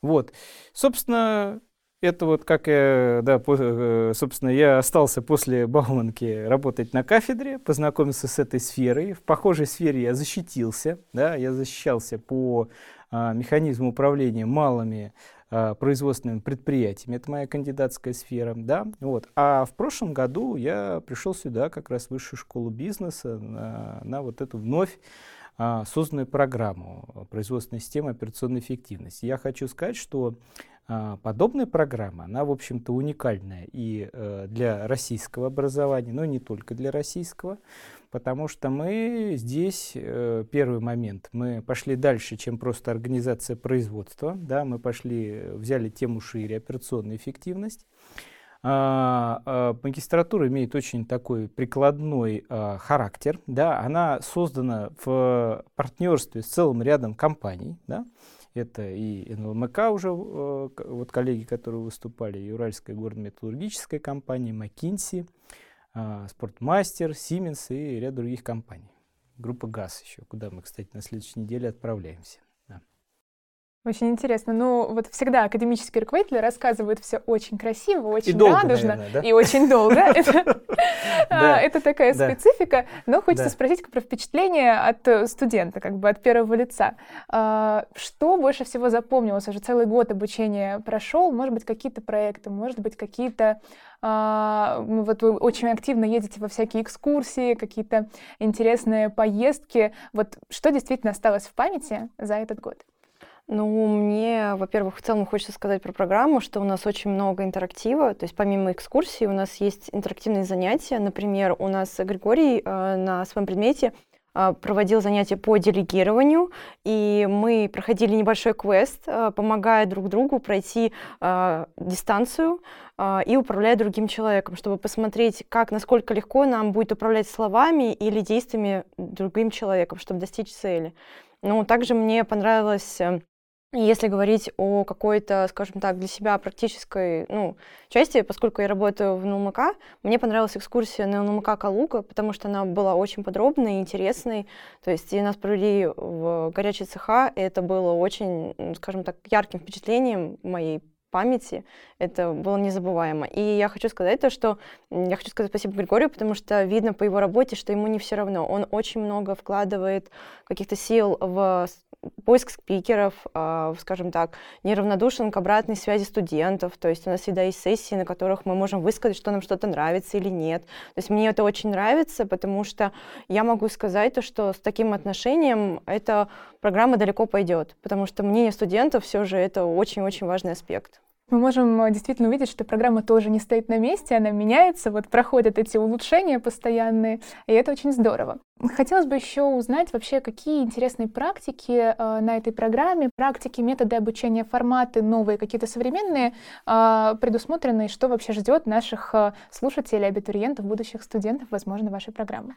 Вот. Собственно, это вот как я, да, по, э, собственно, я остался после Бауманки работать на кафедре, познакомился с этой сферой. В похожей сфере я защитился, да, я защищался по а, механизму управления малыми а, производственными предприятиями. Это моя кандидатская сфера. Да? Вот. А в прошлом году я пришел сюда, как раз в высшую школу бизнеса, на, на вот эту вновь а, созданную программу производственной системы операционной эффективности. Я хочу сказать, что подобная программа, она, в общем-то, уникальная и э, для российского образования, но не только для российского потому что мы здесь, э, первый момент, мы пошли дальше, чем просто организация производства, да, мы пошли, взяли тему шире, операционную эффективность, А, а, магистратура имеет очень такой прикладной а, характер. Да? Она создана в партнерстве с целым рядом компаний. Да? Это и НЛМК уже, э, вот коллеги, которые выступали, и Уральская горно-металлургическая компания, McKinsey, Спортмастер, Siemens и ряд других компаний. Группа ГАЗ еще, куда мы, кстати, на следующей неделе отправляемся. Очень интересно. Ну, вот всегда академические руководители рассказывают все очень красиво, очень и долго, радужно наверное, да? и очень долго. А, это такая специфика. Но хочется спросить про впечатление от э, студента, как бы от первого лица. А, что больше всего запомнилось? Уже целый год обучения прошел. Может быть, какие-то проекты, может быть, какие-то а, вот вы очень активно едете во всякие экскурсии, какие-то интересные поездки. Вот что действительно осталось в памяти за этот год? Ну, мне, во-первых, в целом хочется сказать про программу, что у нас очень много интерактива. То есть помимо экскурсий у нас есть интерактивные занятия. Например, у нас Григорий э, на своем предмете э, проводил занятия по делегированию, и мы проходили небольшой квест, э, помогая друг другу пройти э, дистанцию и управляя другим человеком, чтобы посмотреть, как, насколько легко нам будет управлять словами или действиями другим человеком, чтобы достичь цели. Ну, также мне понравилось если говорить о какой-то, скажем так, для себя практической ну, части, поскольку я работаю в НУМК, мне понравилась экскурсия на НУМК Калуга, потому что она была очень подробной и интересной. То есть и нас провели в горячие цеха, и это было очень, скажем так, ярким впечатлением моей памяти. Это было незабываемо. И я хочу сказать то, что я хочу сказать спасибо Григорию, потому что видно по его работе, что ему не все равно. Он очень много вкладывает каких-то сил в поиск спикеров, а, скажем так, неравнодушен к обратной связи студентов. То есть у нас всегда есть сессии, на которых мы можем высказать, что нам что-то нравится или нет. То есть мне это очень нравится, потому что я могу сказать то, что с таким отношением эта программа далеко пойдет, потому что мнение студентов все же это очень-очень важный аспект мы можем э, действительно увидеть, что программа тоже не стоит на месте, она меняется, вот проходят эти улучшения постоянные, и это очень здорово. Хотелось бы еще узнать вообще, какие интересные практики э, на этой программе, практики, методы обучения, форматы новые, какие-то современные э, предусмотрены, и что вообще ждет наших э, слушателей, абитуриентов, будущих студентов, возможно, вашей программы.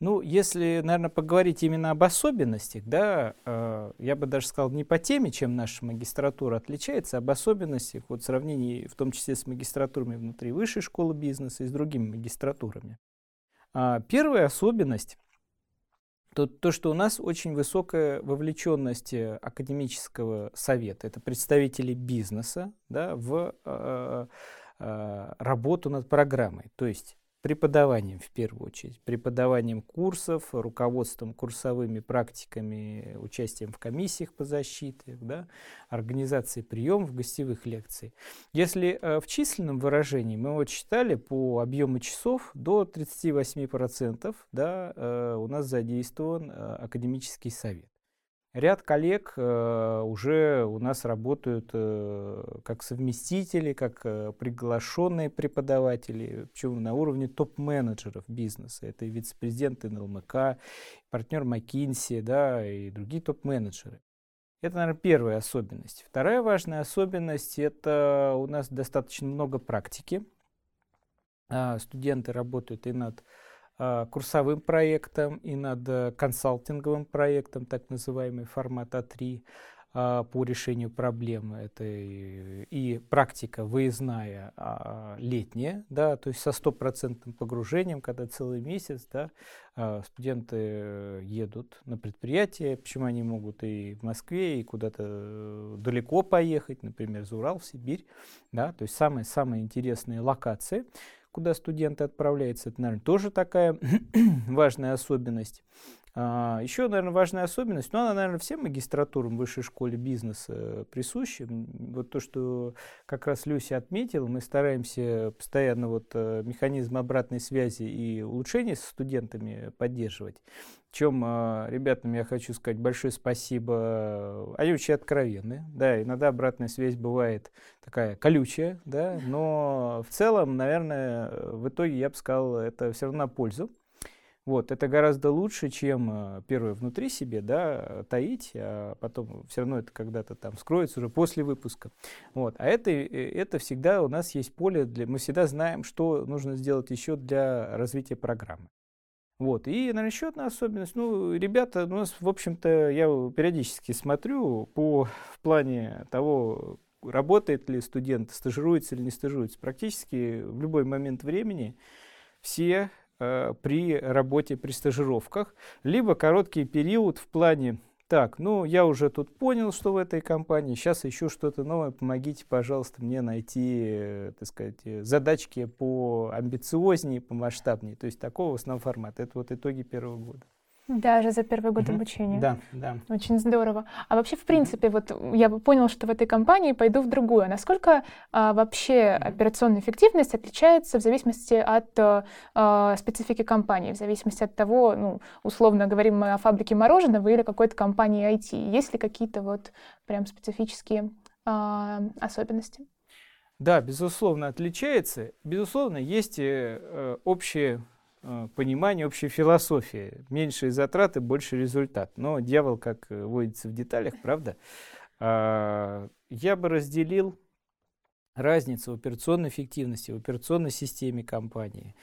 Ну, если, наверное, поговорить именно об особенностях, да, э, я бы даже сказал не по теме, чем наша магистратура отличается, а об особенностях, вот в сравнении в том числе с магистратурами внутри высшей школы бизнеса и с другими магистратурами. А, первая особенность то, то, что у нас очень высокая вовлеченность э, академического совета, это представители бизнеса да, в э, э, работу над программой. То есть преподаванием в первую очередь, преподаванием курсов, руководством курсовыми практиками, участием в комиссиях по защите, да, организацией приемов, гостевых лекций. Если э, в численном выражении мы вот считали по объему часов до 38% да, э, у нас задействован э, академический совет. Ряд коллег э, уже у нас работают э, как совместители, как э, приглашенные преподаватели, причем на уровне топ-менеджеров бизнеса. Это и вице-президент НЛМК, партнер McKinsey, да, и другие топ-менеджеры. Это, наверное, первая особенность. Вторая важная особенность – это у нас достаточно много практики. А, студенты работают и над курсовым проектом и над э, консалтинговым проектом, так называемый формат А3 а, по решению проблемы. Это и, практика выездная а, летняя, да, то есть со стопроцентным погружением, когда целый месяц да, студенты едут на предприятие, почему они могут и в Москве, и куда-то э, далеко поехать, например, за Урал, в Сибирь, да, то есть самые-самые интересные локации куда студенты отправляются. Это, наверное, тоже такая важная особенность. А, еще, наверное, важная особенность, но она, наверное, всем магистратурам высшей школе бизнеса присуща. Вот то, что как раз Люся отметила, мы стараемся постоянно вот э, механизм обратной связи и улучшения с студентами поддерживать. Чем а, ребятам я хочу сказать большое спасибо. Они очень откровенны. Да, иногда обратная связь бывает такая колючая, да, но в целом, наверное, в итоге я бы сказал, это все равно на пользу. Вот, это гораздо лучше, чем э, первое внутри себе, да, таить, а потом все равно это когда-то там скроется уже после выпуска. Вот, а это, э, это всегда у нас есть поле для, мы всегда знаем, что нужно сделать еще для развития программы. Вот. И, наверное, еще одна особенность. Ну, ребята, у нас, в общем-то, я периодически смотрю по в плане того, работает ли студент, стажируется или не стажируется. Практически в любой момент времени все Э, при работе, при стажировках, либо короткий период в плане так, ну я уже тут понял, что в этой компании, сейчас ищу что-то новое, помогите, пожалуйста, мне найти, э, так сказать, э, задачки по амбициознее, по масштабнее. То есть такого в основном формата. Это вот итоги первого года. Даже за первый год угу. обучения. Да, да. Очень здорово. А вообще, в принципе, вот я понял, что в этой компании пойду в другую. Насколько а, вообще операционная эффективность отличается в зависимости от а, специфики компании, в зависимости от того, ну, условно говорим мы о фабрике мороженого или какой-то компании IT. Есть ли какие-то вот прям специфические а, особенности? Да, безусловно, отличается. Безусловно, есть э, общие Э, понимание, общей философии. Меньшие затраты, больше результат. Но дьявол, как э, водится в деталях, правда? А, я бы разделил разницу в операционной эффективности, в операционной системе компании.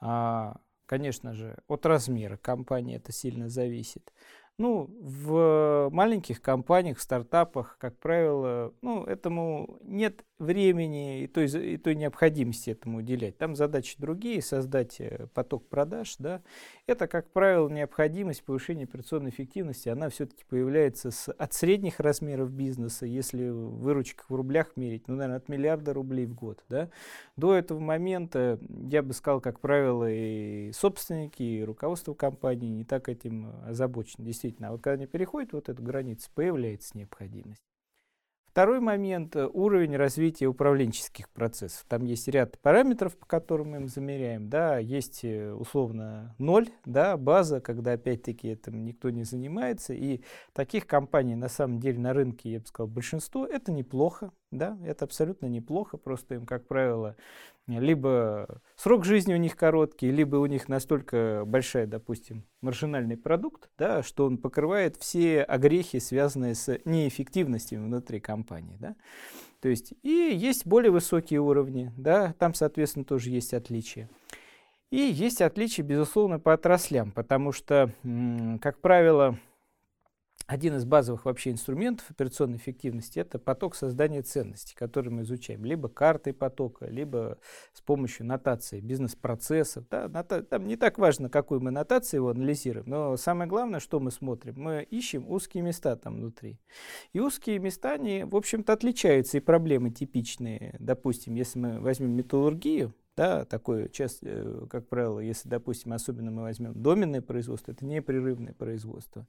А, конечно же, от размера компании это сильно зависит. Ну, в маленьких компаниях, стартапах, как правило, ну, этому нет времени и той, и той необходимости этому уделять. Там задачи другие, создать э, поток продаж, да. Это, как правило, необходимость повышения операционной эффективности, она все-таки появляется с, от средних размеров бизнеса, если выручка в рублях мерить, ну, наверное, от миллиарда рублей в год, да. До этого момента, я бы сказал, как правило, и собственники, и руководство компании не так этим озабочены, действительно действительно. А вот когда они переходят вот эту границу, появляется необходимость. Второй момент э, – уровень развития управленческих процессов. Там есть ряд параметров, по которым мы им замеряем. Да, есть э, условно ноль, да, база, когда опять-таки этим никто не занимается. И таких компаний на самом деле на рынке, я бы сказал, большинство. Это неплохо, да, это абсолютно неплохо. Просто им, как правило, либо срок жизни у них короткий, либо у них настолько большая, допустим, маржинальный продукт, да, что он покрывает все огрехи, связанные с неэффективностью внутри компании. Да. То есть и есть более высокие уровни, да, там, соответственно, тоже есть отличия. И есть отличия, безусловно, по отраслям, потому что, как правило, один из базовых вообще инструментов операционной эффективности – это поток создания ценностей, который мы изучаем либо картой потока, либо с помощью нотации бизнес-процессов. Да, нота, там не так важно, какую мы нотацию его анализируем, но самое главное, что мы смотрим, мы ищем узкие места там внутри. И узкие места, они, в общем-то, отличаются, и проблемы типичные. Допустим, если мы возьмем металлургию, да, такое, часто, э, как правило, если, допустим, особенно мы возьмем доменное производство, это непрерывное производство.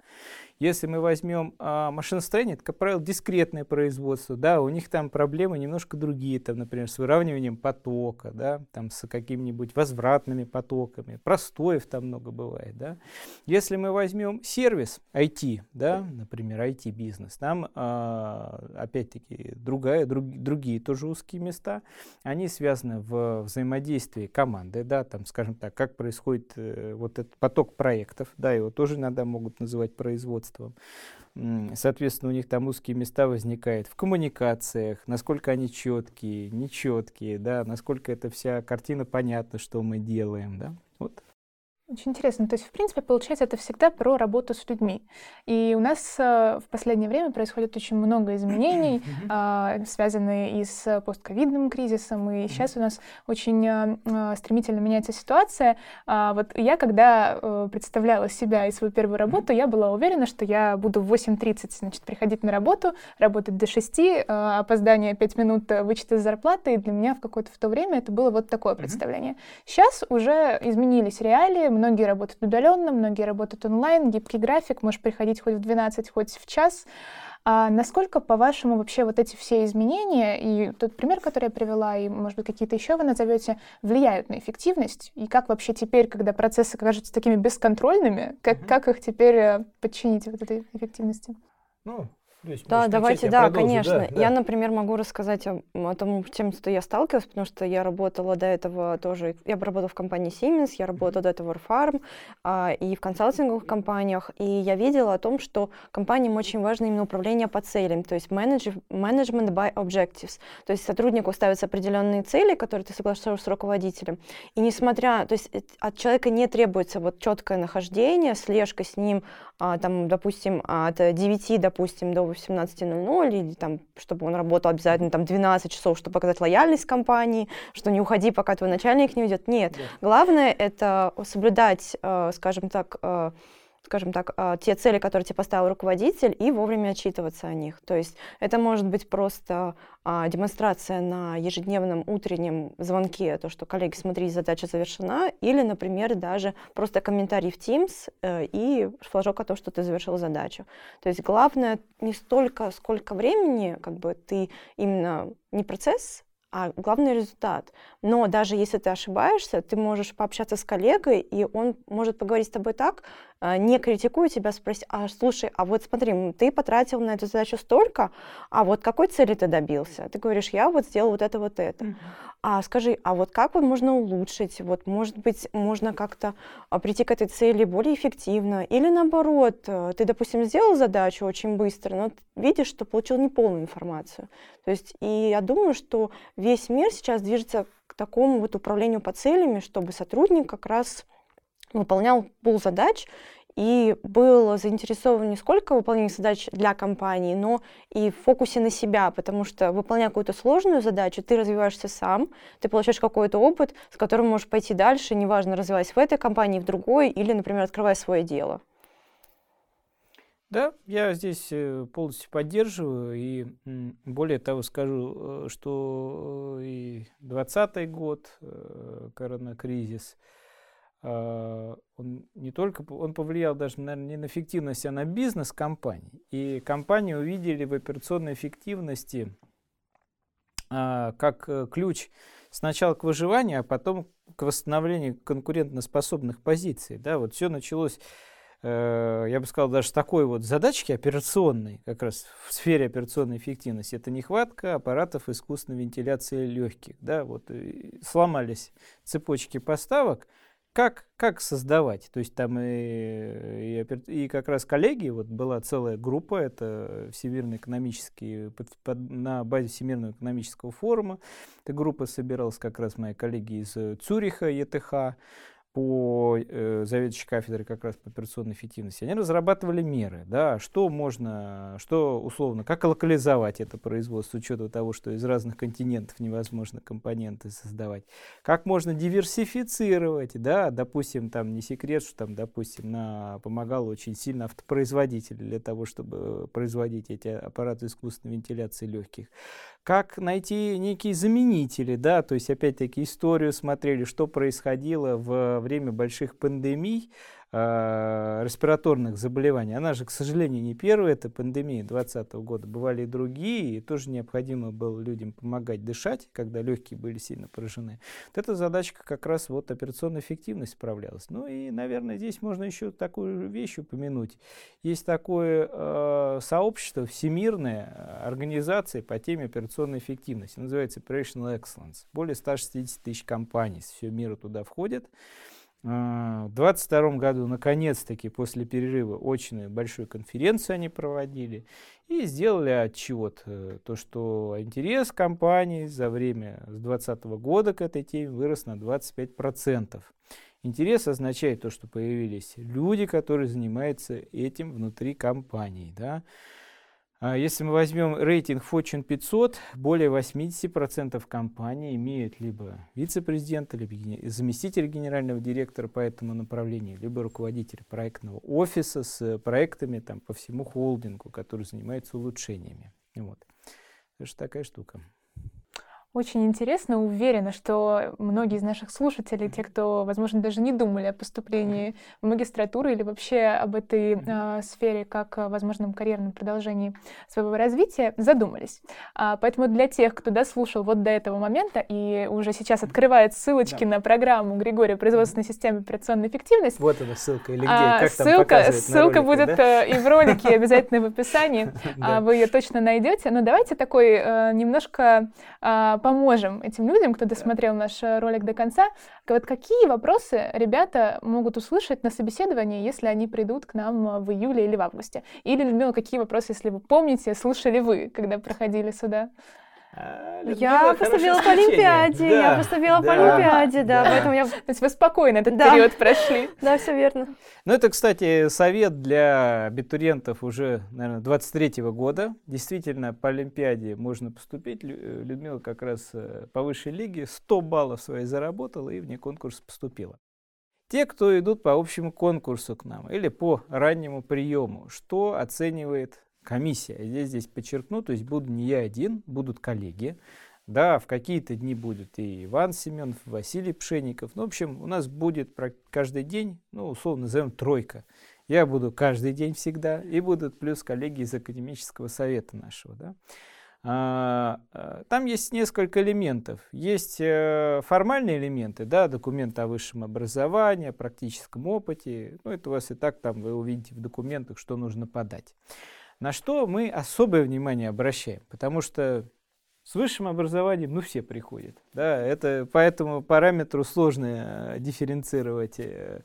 Если мы возьмем а, машиностроение, это, как правило, дискретное производство, да, у них там проблемы немножко другие, там, например, с выравниванием потока, да, там с какими-нибудь возвратными потоками, простоев там много бывает, да. Если мы возьмем сервис IT, да, например, IT-бизнес, там, а, опять-таки, другая, друг, другие тоже узкие места, они связаны в взаимодействии взаимодействии команды, да, там, скажем так, как происходит э, вот этот поток проектов, да, его тоже иногда могут называть производством. Соответственно, у них там узкие места возникают в коммуникациях, насколько они четкие, нечеткие, да, насколько эта вся картина понятна, что мы делаем, да. Вот очень интересно. То есть, в принципе, получается, это всегда про работу с людьми. И у нас э, в последнее время происходит очень много изменений, э, связанные и с постковидным кризисом. И сейчас у нас очень э, стремительно меняется ситуация. Э, вот я, когда э, представляла себя и свою первую работу, я была уверена, что я буду в 8.30 значит, приходить на работу, работать до 6, э, опоздание 5 минут э, вычет из зарплаты. И для меня в какое-то в то время это было вот такое представление. Сейчас уже изменились реалии, Многие работают удаленно, многие работают онлайн, гибкий график, можешь приходить хоть в 12, хоть в час. А насколько, по-вашему, вообще вот эти все изменения и тот пример, который я привела, и, может быть, какие-то еще вы назовете, влияют на эффективность? И как вообще теперь, когда процессы кажутся такими бесконтрольными, как, mm-hmm. как их теперь э, подчинить вот этой эффективности? Ну, Люсь, Да, давайте, да, продолжу. конечно. Да, да. Я, например, могу рассказать о, о том, чем что я сталкивалась, потому что я работала до этого тоже, я работала в компании Siemens, я работала до этого в Farm а, и в консалтинговых компаниях, и я видела о том, что компаниям очень важно именно управление по целям, то есть manage- management by objectives, то есть сотруднику ставятся определенные цели, которые ты соглашаешься с руководителем, и несмотря, то есть э, от человека не требуется вот четкое нахождение, слежка с ним, а, там, допустим, от 9, допустим, до 18.00, или там, чтобы он работал обязательно там 12 часов, чтобы показать лояльность компании, что не уходи, пока твой начальник не уйдет. Нет, Да. главное это соблюдать, э, скажем так, э, скажем так, э, те цели, которые тебе поставил руководитель, и вовремя отчитываться о них. То есть это может быть просто а, демонстрация на ежедневном утреннем звонке, то, что, коллеги, смотри, задача завершена, или, например, даже просто комментарий в Teams э, и флажок о том, что ты завершил задачу. То есть главное не столько, сколько времени, как бы ты именно не процесс, а главный результат. Но даже если ты ошибаешься, ты можешь пообщаться с коллегой, и он может поговорить с тобой так, а, не критикуя тебя, спросить, а слушай, а вот смотри, ты потратил на эту задачу столько, а вот какой цели ты добился? Ты говоришь, я вот сделал вот это, вот это. А скажи, а вот как вот можно улучшить? Вот, может быть, можно как-то а, прийти к этой цели более эффективно? Или наоборот, э, ты, допустим, сделал задачу очень быстро, но видишь, что получил неполную информацию. То есть, и я думаю, что весь мир сейчас движется к такому вот управлению по целями, чтобы сотрудник как раз выполнял пул задач и был заинтересован не сколько в выполнении задач для компании, но и в фокусе на себя, потому что выполняя какую-то сложную задачу, ты развиваешься сам, ты получаешь какой-то опыт, с которым можешь пойти дальше, неважно, развиваясь в этой компании, в другой, или, например, открывая свое дело. Да, я здесь э, полностью поддерживаю и более того скажу, э, что э, и 2020 год, коронакризис, а, он не только он повлиял даже, наверное, не на эффективность, а на бизнес компаний. И компании увидели в операционной эффективности а, как э, ключ сначала к выживанию, а потом к восстановлению конкурентоспособных позиций. Да, вот все началось э, я бы сказал, даже такой вот задачки операционной, как раз в сфере операционной эффективности, это нехватка аппаратов искусственной вентиляции легких. Да, вот э, сломались цепочки поставок, как, как создавать? То есть там и, и, опер- и как раз коллеги, вот была целая группа, это Всемирный экономический, под- под- на базе Всемирного экономического форума. Эта группа собиралась как раз мои коллеги из э, Цюриха, ЕТХ, по э, заведующей кафедрой как раз по операционной эффективности, они разрабатывали меры, да, что можно, что условно, как локализовать это производство с учетом того, что из разных континентов невозможно компоненты создавать, как можно диверсифицировать, да, допустим, там не секрет, что там, допустим, на, помогал очень сильно автопроизводитель для того, чтобы производить эти аппараты искусственной вентиляции легких, как найти некие заменители, да, то есть опять-таки историю смотрели, что происходило во время больших пандемий, э, респираторных заболеваний. Она же, к сожалению, не первая, это пандемия 2020 года, бывали и другие, и тоже необходимо было людям помогать дышать, когда легкие были сильно поражены. Вот эта задачка как раз вот операционная эффективность справлялась. Ну и, наверное, здесь можно еще такую вещь упомянуть. Есть такое э, сообщество, всемирная э, организация по теме операционной эффективности. Называется Operational Excellence. Более 160 тысяч компаний с всего мира туда входят. А, В 2022 году, наконец-таки, после перерыва, очень большую конференцию они проводили и сделали отчет, э, то, что интерес компании за время с 2020 года к этой теме вырос на 25%. Интерес означает то, что появились люди, которые занимаются этим внутри компании. Да? А Если мы возьмем рейтинг Fortune 500, более 80% компаний имеют либо вице-президента, либо заместитель генерального директора по этому направлению, либо руководитель проектного офиса с проектами там, по всему холдингу, который занимается улучшениями. Вот. Это же такая штука. Очень интересно, уверена, что многие из наших слушателей, те, кто, возможно, даже не думали о поступлении в магистратуру или вообще об этой э, сфере как о возможном карьерном продолжении своего развития, задумались. А, поэтому для тех, кто дослушал вот до этого момента и уже сейчас открывает ссылочки да. на программу Григория производственной системы операционной эффективности. Вот она ссылка или где? А, как ссылка там ссылка ролике, будет да? Э, и в ролике, обязательно в описании. А, вы ее точно найдете. Но давайте такой э, немножко а, поможем этим людям, кто досмотрел наш э, ролик до конца. Вот какие вопросы ребята могут услышать на собеседовании, если они придут к нам э, в июле или в августе? Или, Людмила, какие вопросы, если вы помните, слушали вы, когда проходили сюда? А, я поступила по Олимпиаде, да, я поступила да, по Олимпиаде, да, да, поэтому я... То есть вы спокойно этот да. период прошли. Да, все верно. Ну, это, кстати, совет для абитуриентов уже, наверное, 23-го года. Действительно, по Олимпиаде можно поступить. Э, Людмила как раз э, по высшей лиге 100 баллов своих заработала и вне конкурса поступила. Те, кто идут по общему конкурсу к нам или по раннему приему, что оценивает комиссия. Я здесь подчеркну, то есть буду не я один, будут коллеги. Да, в какие-то дни будет и Иван Семенов, и Василий Пшенников. Ну, в общем, у нас будет каждый день, ну, условно назовем тройка. Я буду каждый день всегда, и будут плюс коллеги из академического совета нашего. Да. А, а там есть несколько элементов. Есть э, формальные элементы, да, документы о высшем образовании, о практическом опыте. Ну, это у вас и так там вы увидите в документах, что нужно подать. На что мы особое внимание обращаем, потому что с высшим образованием, ну, все приходят. Да, это по этому параметру сложно э, дифференцировать э,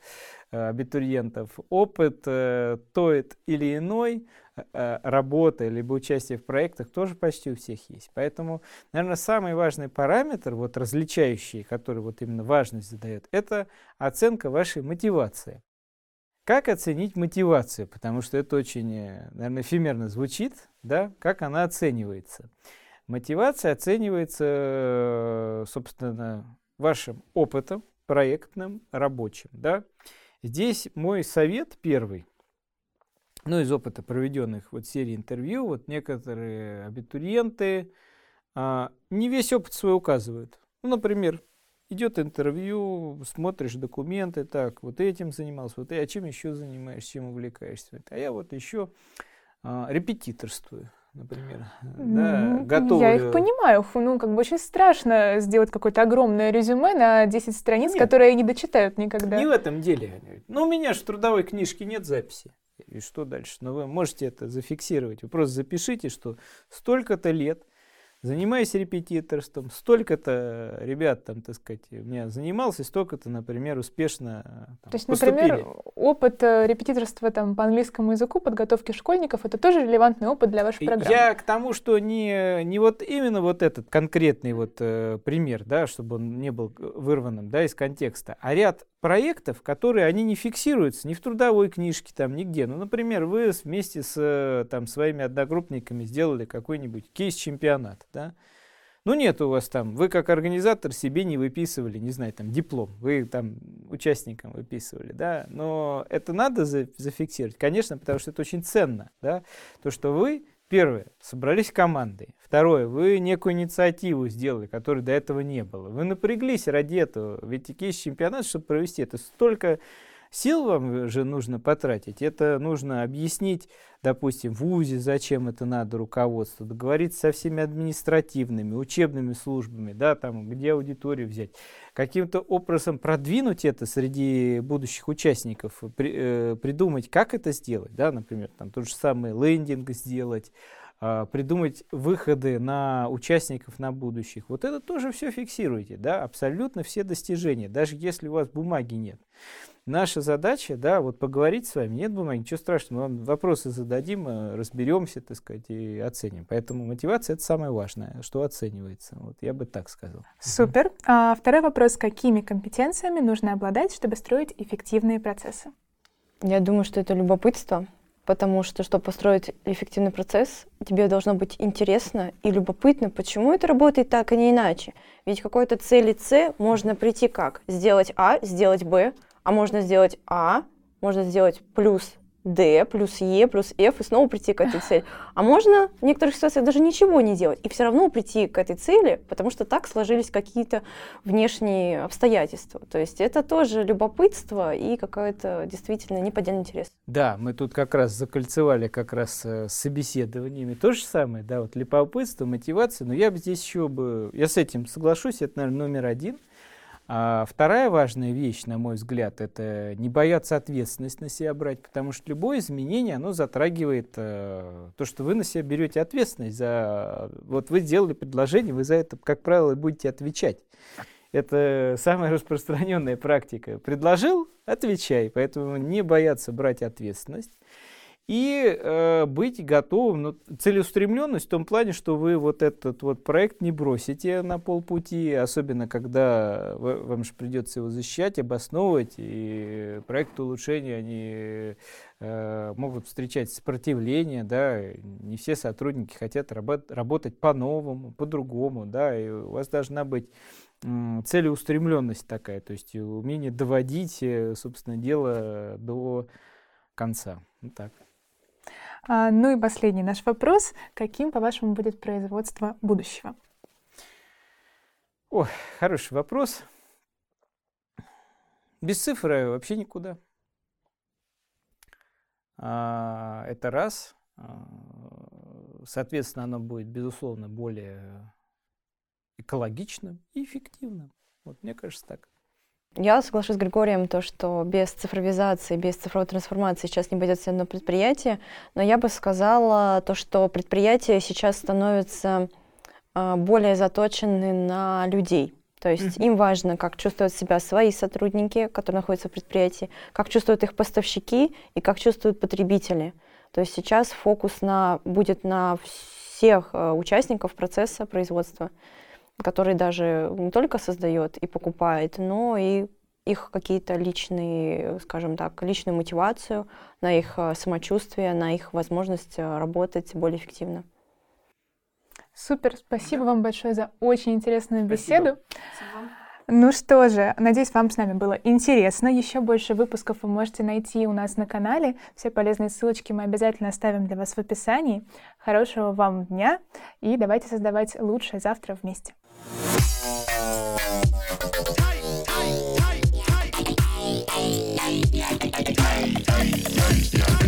э, абитуриентов. Опыт э, тот или иной, э, работа либо участие в проектах тоже почти у всех есть. Поэтому, наверное, самый важный параметр, вот различающий, который вот именно важность задает, это оценка вашей мотивации. Как оценить мотивацию? Потому что это очень, э, наверное, эфемерно звучит, да? Как она оценивается? Мотивация оценивается, э, собственно, вашим опытом проектным, рабочим, да? Здесь мой совет первый, ну, из опыта проведенных вот серии интервью, вот некоторые абитуриенты а, не весь опыт свой указывают. Ну, например, идет интервью, смотришь документы, так, вот этим занимался, вот и а чем еще занимаешься, чем увлекаешься? А я вот еще а, репетиторствую например, да, готовлю. Я их понимаю, ну, как бы очень страшно сделать какое-то огромное резюме на 10 страниц, нет, которые не дочитают никогда. Не в этом деле. Ну, у меня же в трудовой книжке нет записи. И что дальше? Но ну, вы можете это зафиксировать. Вы просто запишите, что столько-то лет – занимаюсь репетиторством, столько-то ребят там, так сказать, у меня занимался, столько-то, например, успешно э, там, То есть, поступили. например, опыт э, репетиторства там, по английскому языку, подготовки школьников, это тоже релевантный опыт для вашей программы? Я к тому, что не, не вот именно вот этот конкретный вот э, пример, да, чтобы он не был вырванным да, из контекста, а ряд проектов, которые они не фиксируются ни в трудовой книжке, там, нигде. Ну, например, вы вместе с э, там, своими одногруппниками сделали какой-нибудь кейс-чемпионат, да? Ну, нет у вас там, вы как организатор себе не выписывали, не знаю, там, диплом, вы там участникам выписывали, да, но это надо зафиксировать, конечно, потому что это очень ценно, да, то, что вы Первое, собрались командой. Второе, вы некую инициативу сделали, которой до этого не было. Вы напряглись ради этого. Ведь есть чемпионат, чтобы провести это. Столько сил вам же нужно потратить. Это нужно объяснить, допустим, в ВУЗе, зачем это надо руководству, договориться со всеми административными, учебными службами, да, там, где аудиторию взять каким-то образом продвинуть это среди будущих участников, при, э, придумать, как это сделать, да, например, там тот же самый лендинг сделать, придумать выходы на участников на будущих. Вот это тоже все фиксируйте, да, абсолютно все достижения, даже если у вас бумаги нет. Наша задача, да, вот поговорить с вами, нет бумаги, ничего страшного, мы вам вопросы зададим, э, разберемся, так сказать, и оценим. Поэтому мотивация это самое важное, что оценивается. Вот я бы так сказал. Супер. А второй вопрос: какими компетенциями нужно обладать, чтобы строить эффективные процессы? Я думаю, что это любопытство, потому что, чтобы построить эффективный процесс, тебе должно быть интересно и любопытно, почему это работает так, а не иначе. Ведь какой-то цели С можно прийти как? Сделать А, сделать Б, а можно сделать А, можно сделать плюс D плюс E плюс F и снова прийти к этой цели. А можно в некоторых ситуациях даже ничего не делать и все равно прийти к этой цели, потому что так сложились какие-то внешние обстоятельства. То есть это тоже любопытство и какой-то действительно неподдельный интерес. Да, мы тут как раз закольцевали как раз э, с собеседованиями. То же самое, да, вот любопытство, мотивация. Но я бы здесь еще бы, я с этим соглашусь, это, наверное, номер один. А вторая важная вещь, на мой взгляд, это не бояться ответственность на себя брать, потому что любое изменение, оно затрагивает э, то, что вы на себя берете ответственность за... Вот вы сделали предложение, вы за это, как правило, будете отвечать. Это самая распространенная практика. Предложил – отвечай. Поэтому не бояться брать ответственность и э, быть готовым, ну, целеустремленность в том плане, что вы вот этот вот проект не бросите на полпути, особенно когда вы, вам же придется его защищать, обосновывать, и проекты улучшения, они э, могут встречать сопротивление, да, не все сотрудники хотят работ, работать по-новому, по-другому, да, и у вас должна быть целеустремленность такая, то есть умение доводить, э, собственно, дело до конца. Вот так. А, ну и последний наш вопрос. Каким, по-вашему, будет производство будущего? О, хороший вопрос. Без цифры вообще никуда. А, это раз. А, соответственно, оно будет, безусловно, более экологичным и эффективным. Вот мне кажется так. Я соглашусь с Григорием, то, что без цифровизации, без цифровой трансформации сейчас не пойдет одно предприятие, но я бы сказала то, что предприятия сейчас становятся а, более заточены на людей. То есть mm-hmm. им важно, как чувствуют себя свои сотрудники, которые находятся в предприятии, как чувствуют их поставщики и как чувствуют потребители. То есть сейчас фокус на, будет на всех а, участников процесса производства который даже не только создает и покупает, но и их какие-то личные, скажем так, личную мотивацию, на их э, самочувствие, на их возможность э, работать более эффективно. Супер, спасибо вам большое за очень интересную беседу. Спасибо. Ну что же, надеюсь, вам с нами было интересно. Еще больше выпусков вы можете найти у нас на канале. Все полезные ссылочки мы обязательно оставим для вас в описании. Хорошего вам дня и давайте создавать лучшее завтра вместе. Yeah.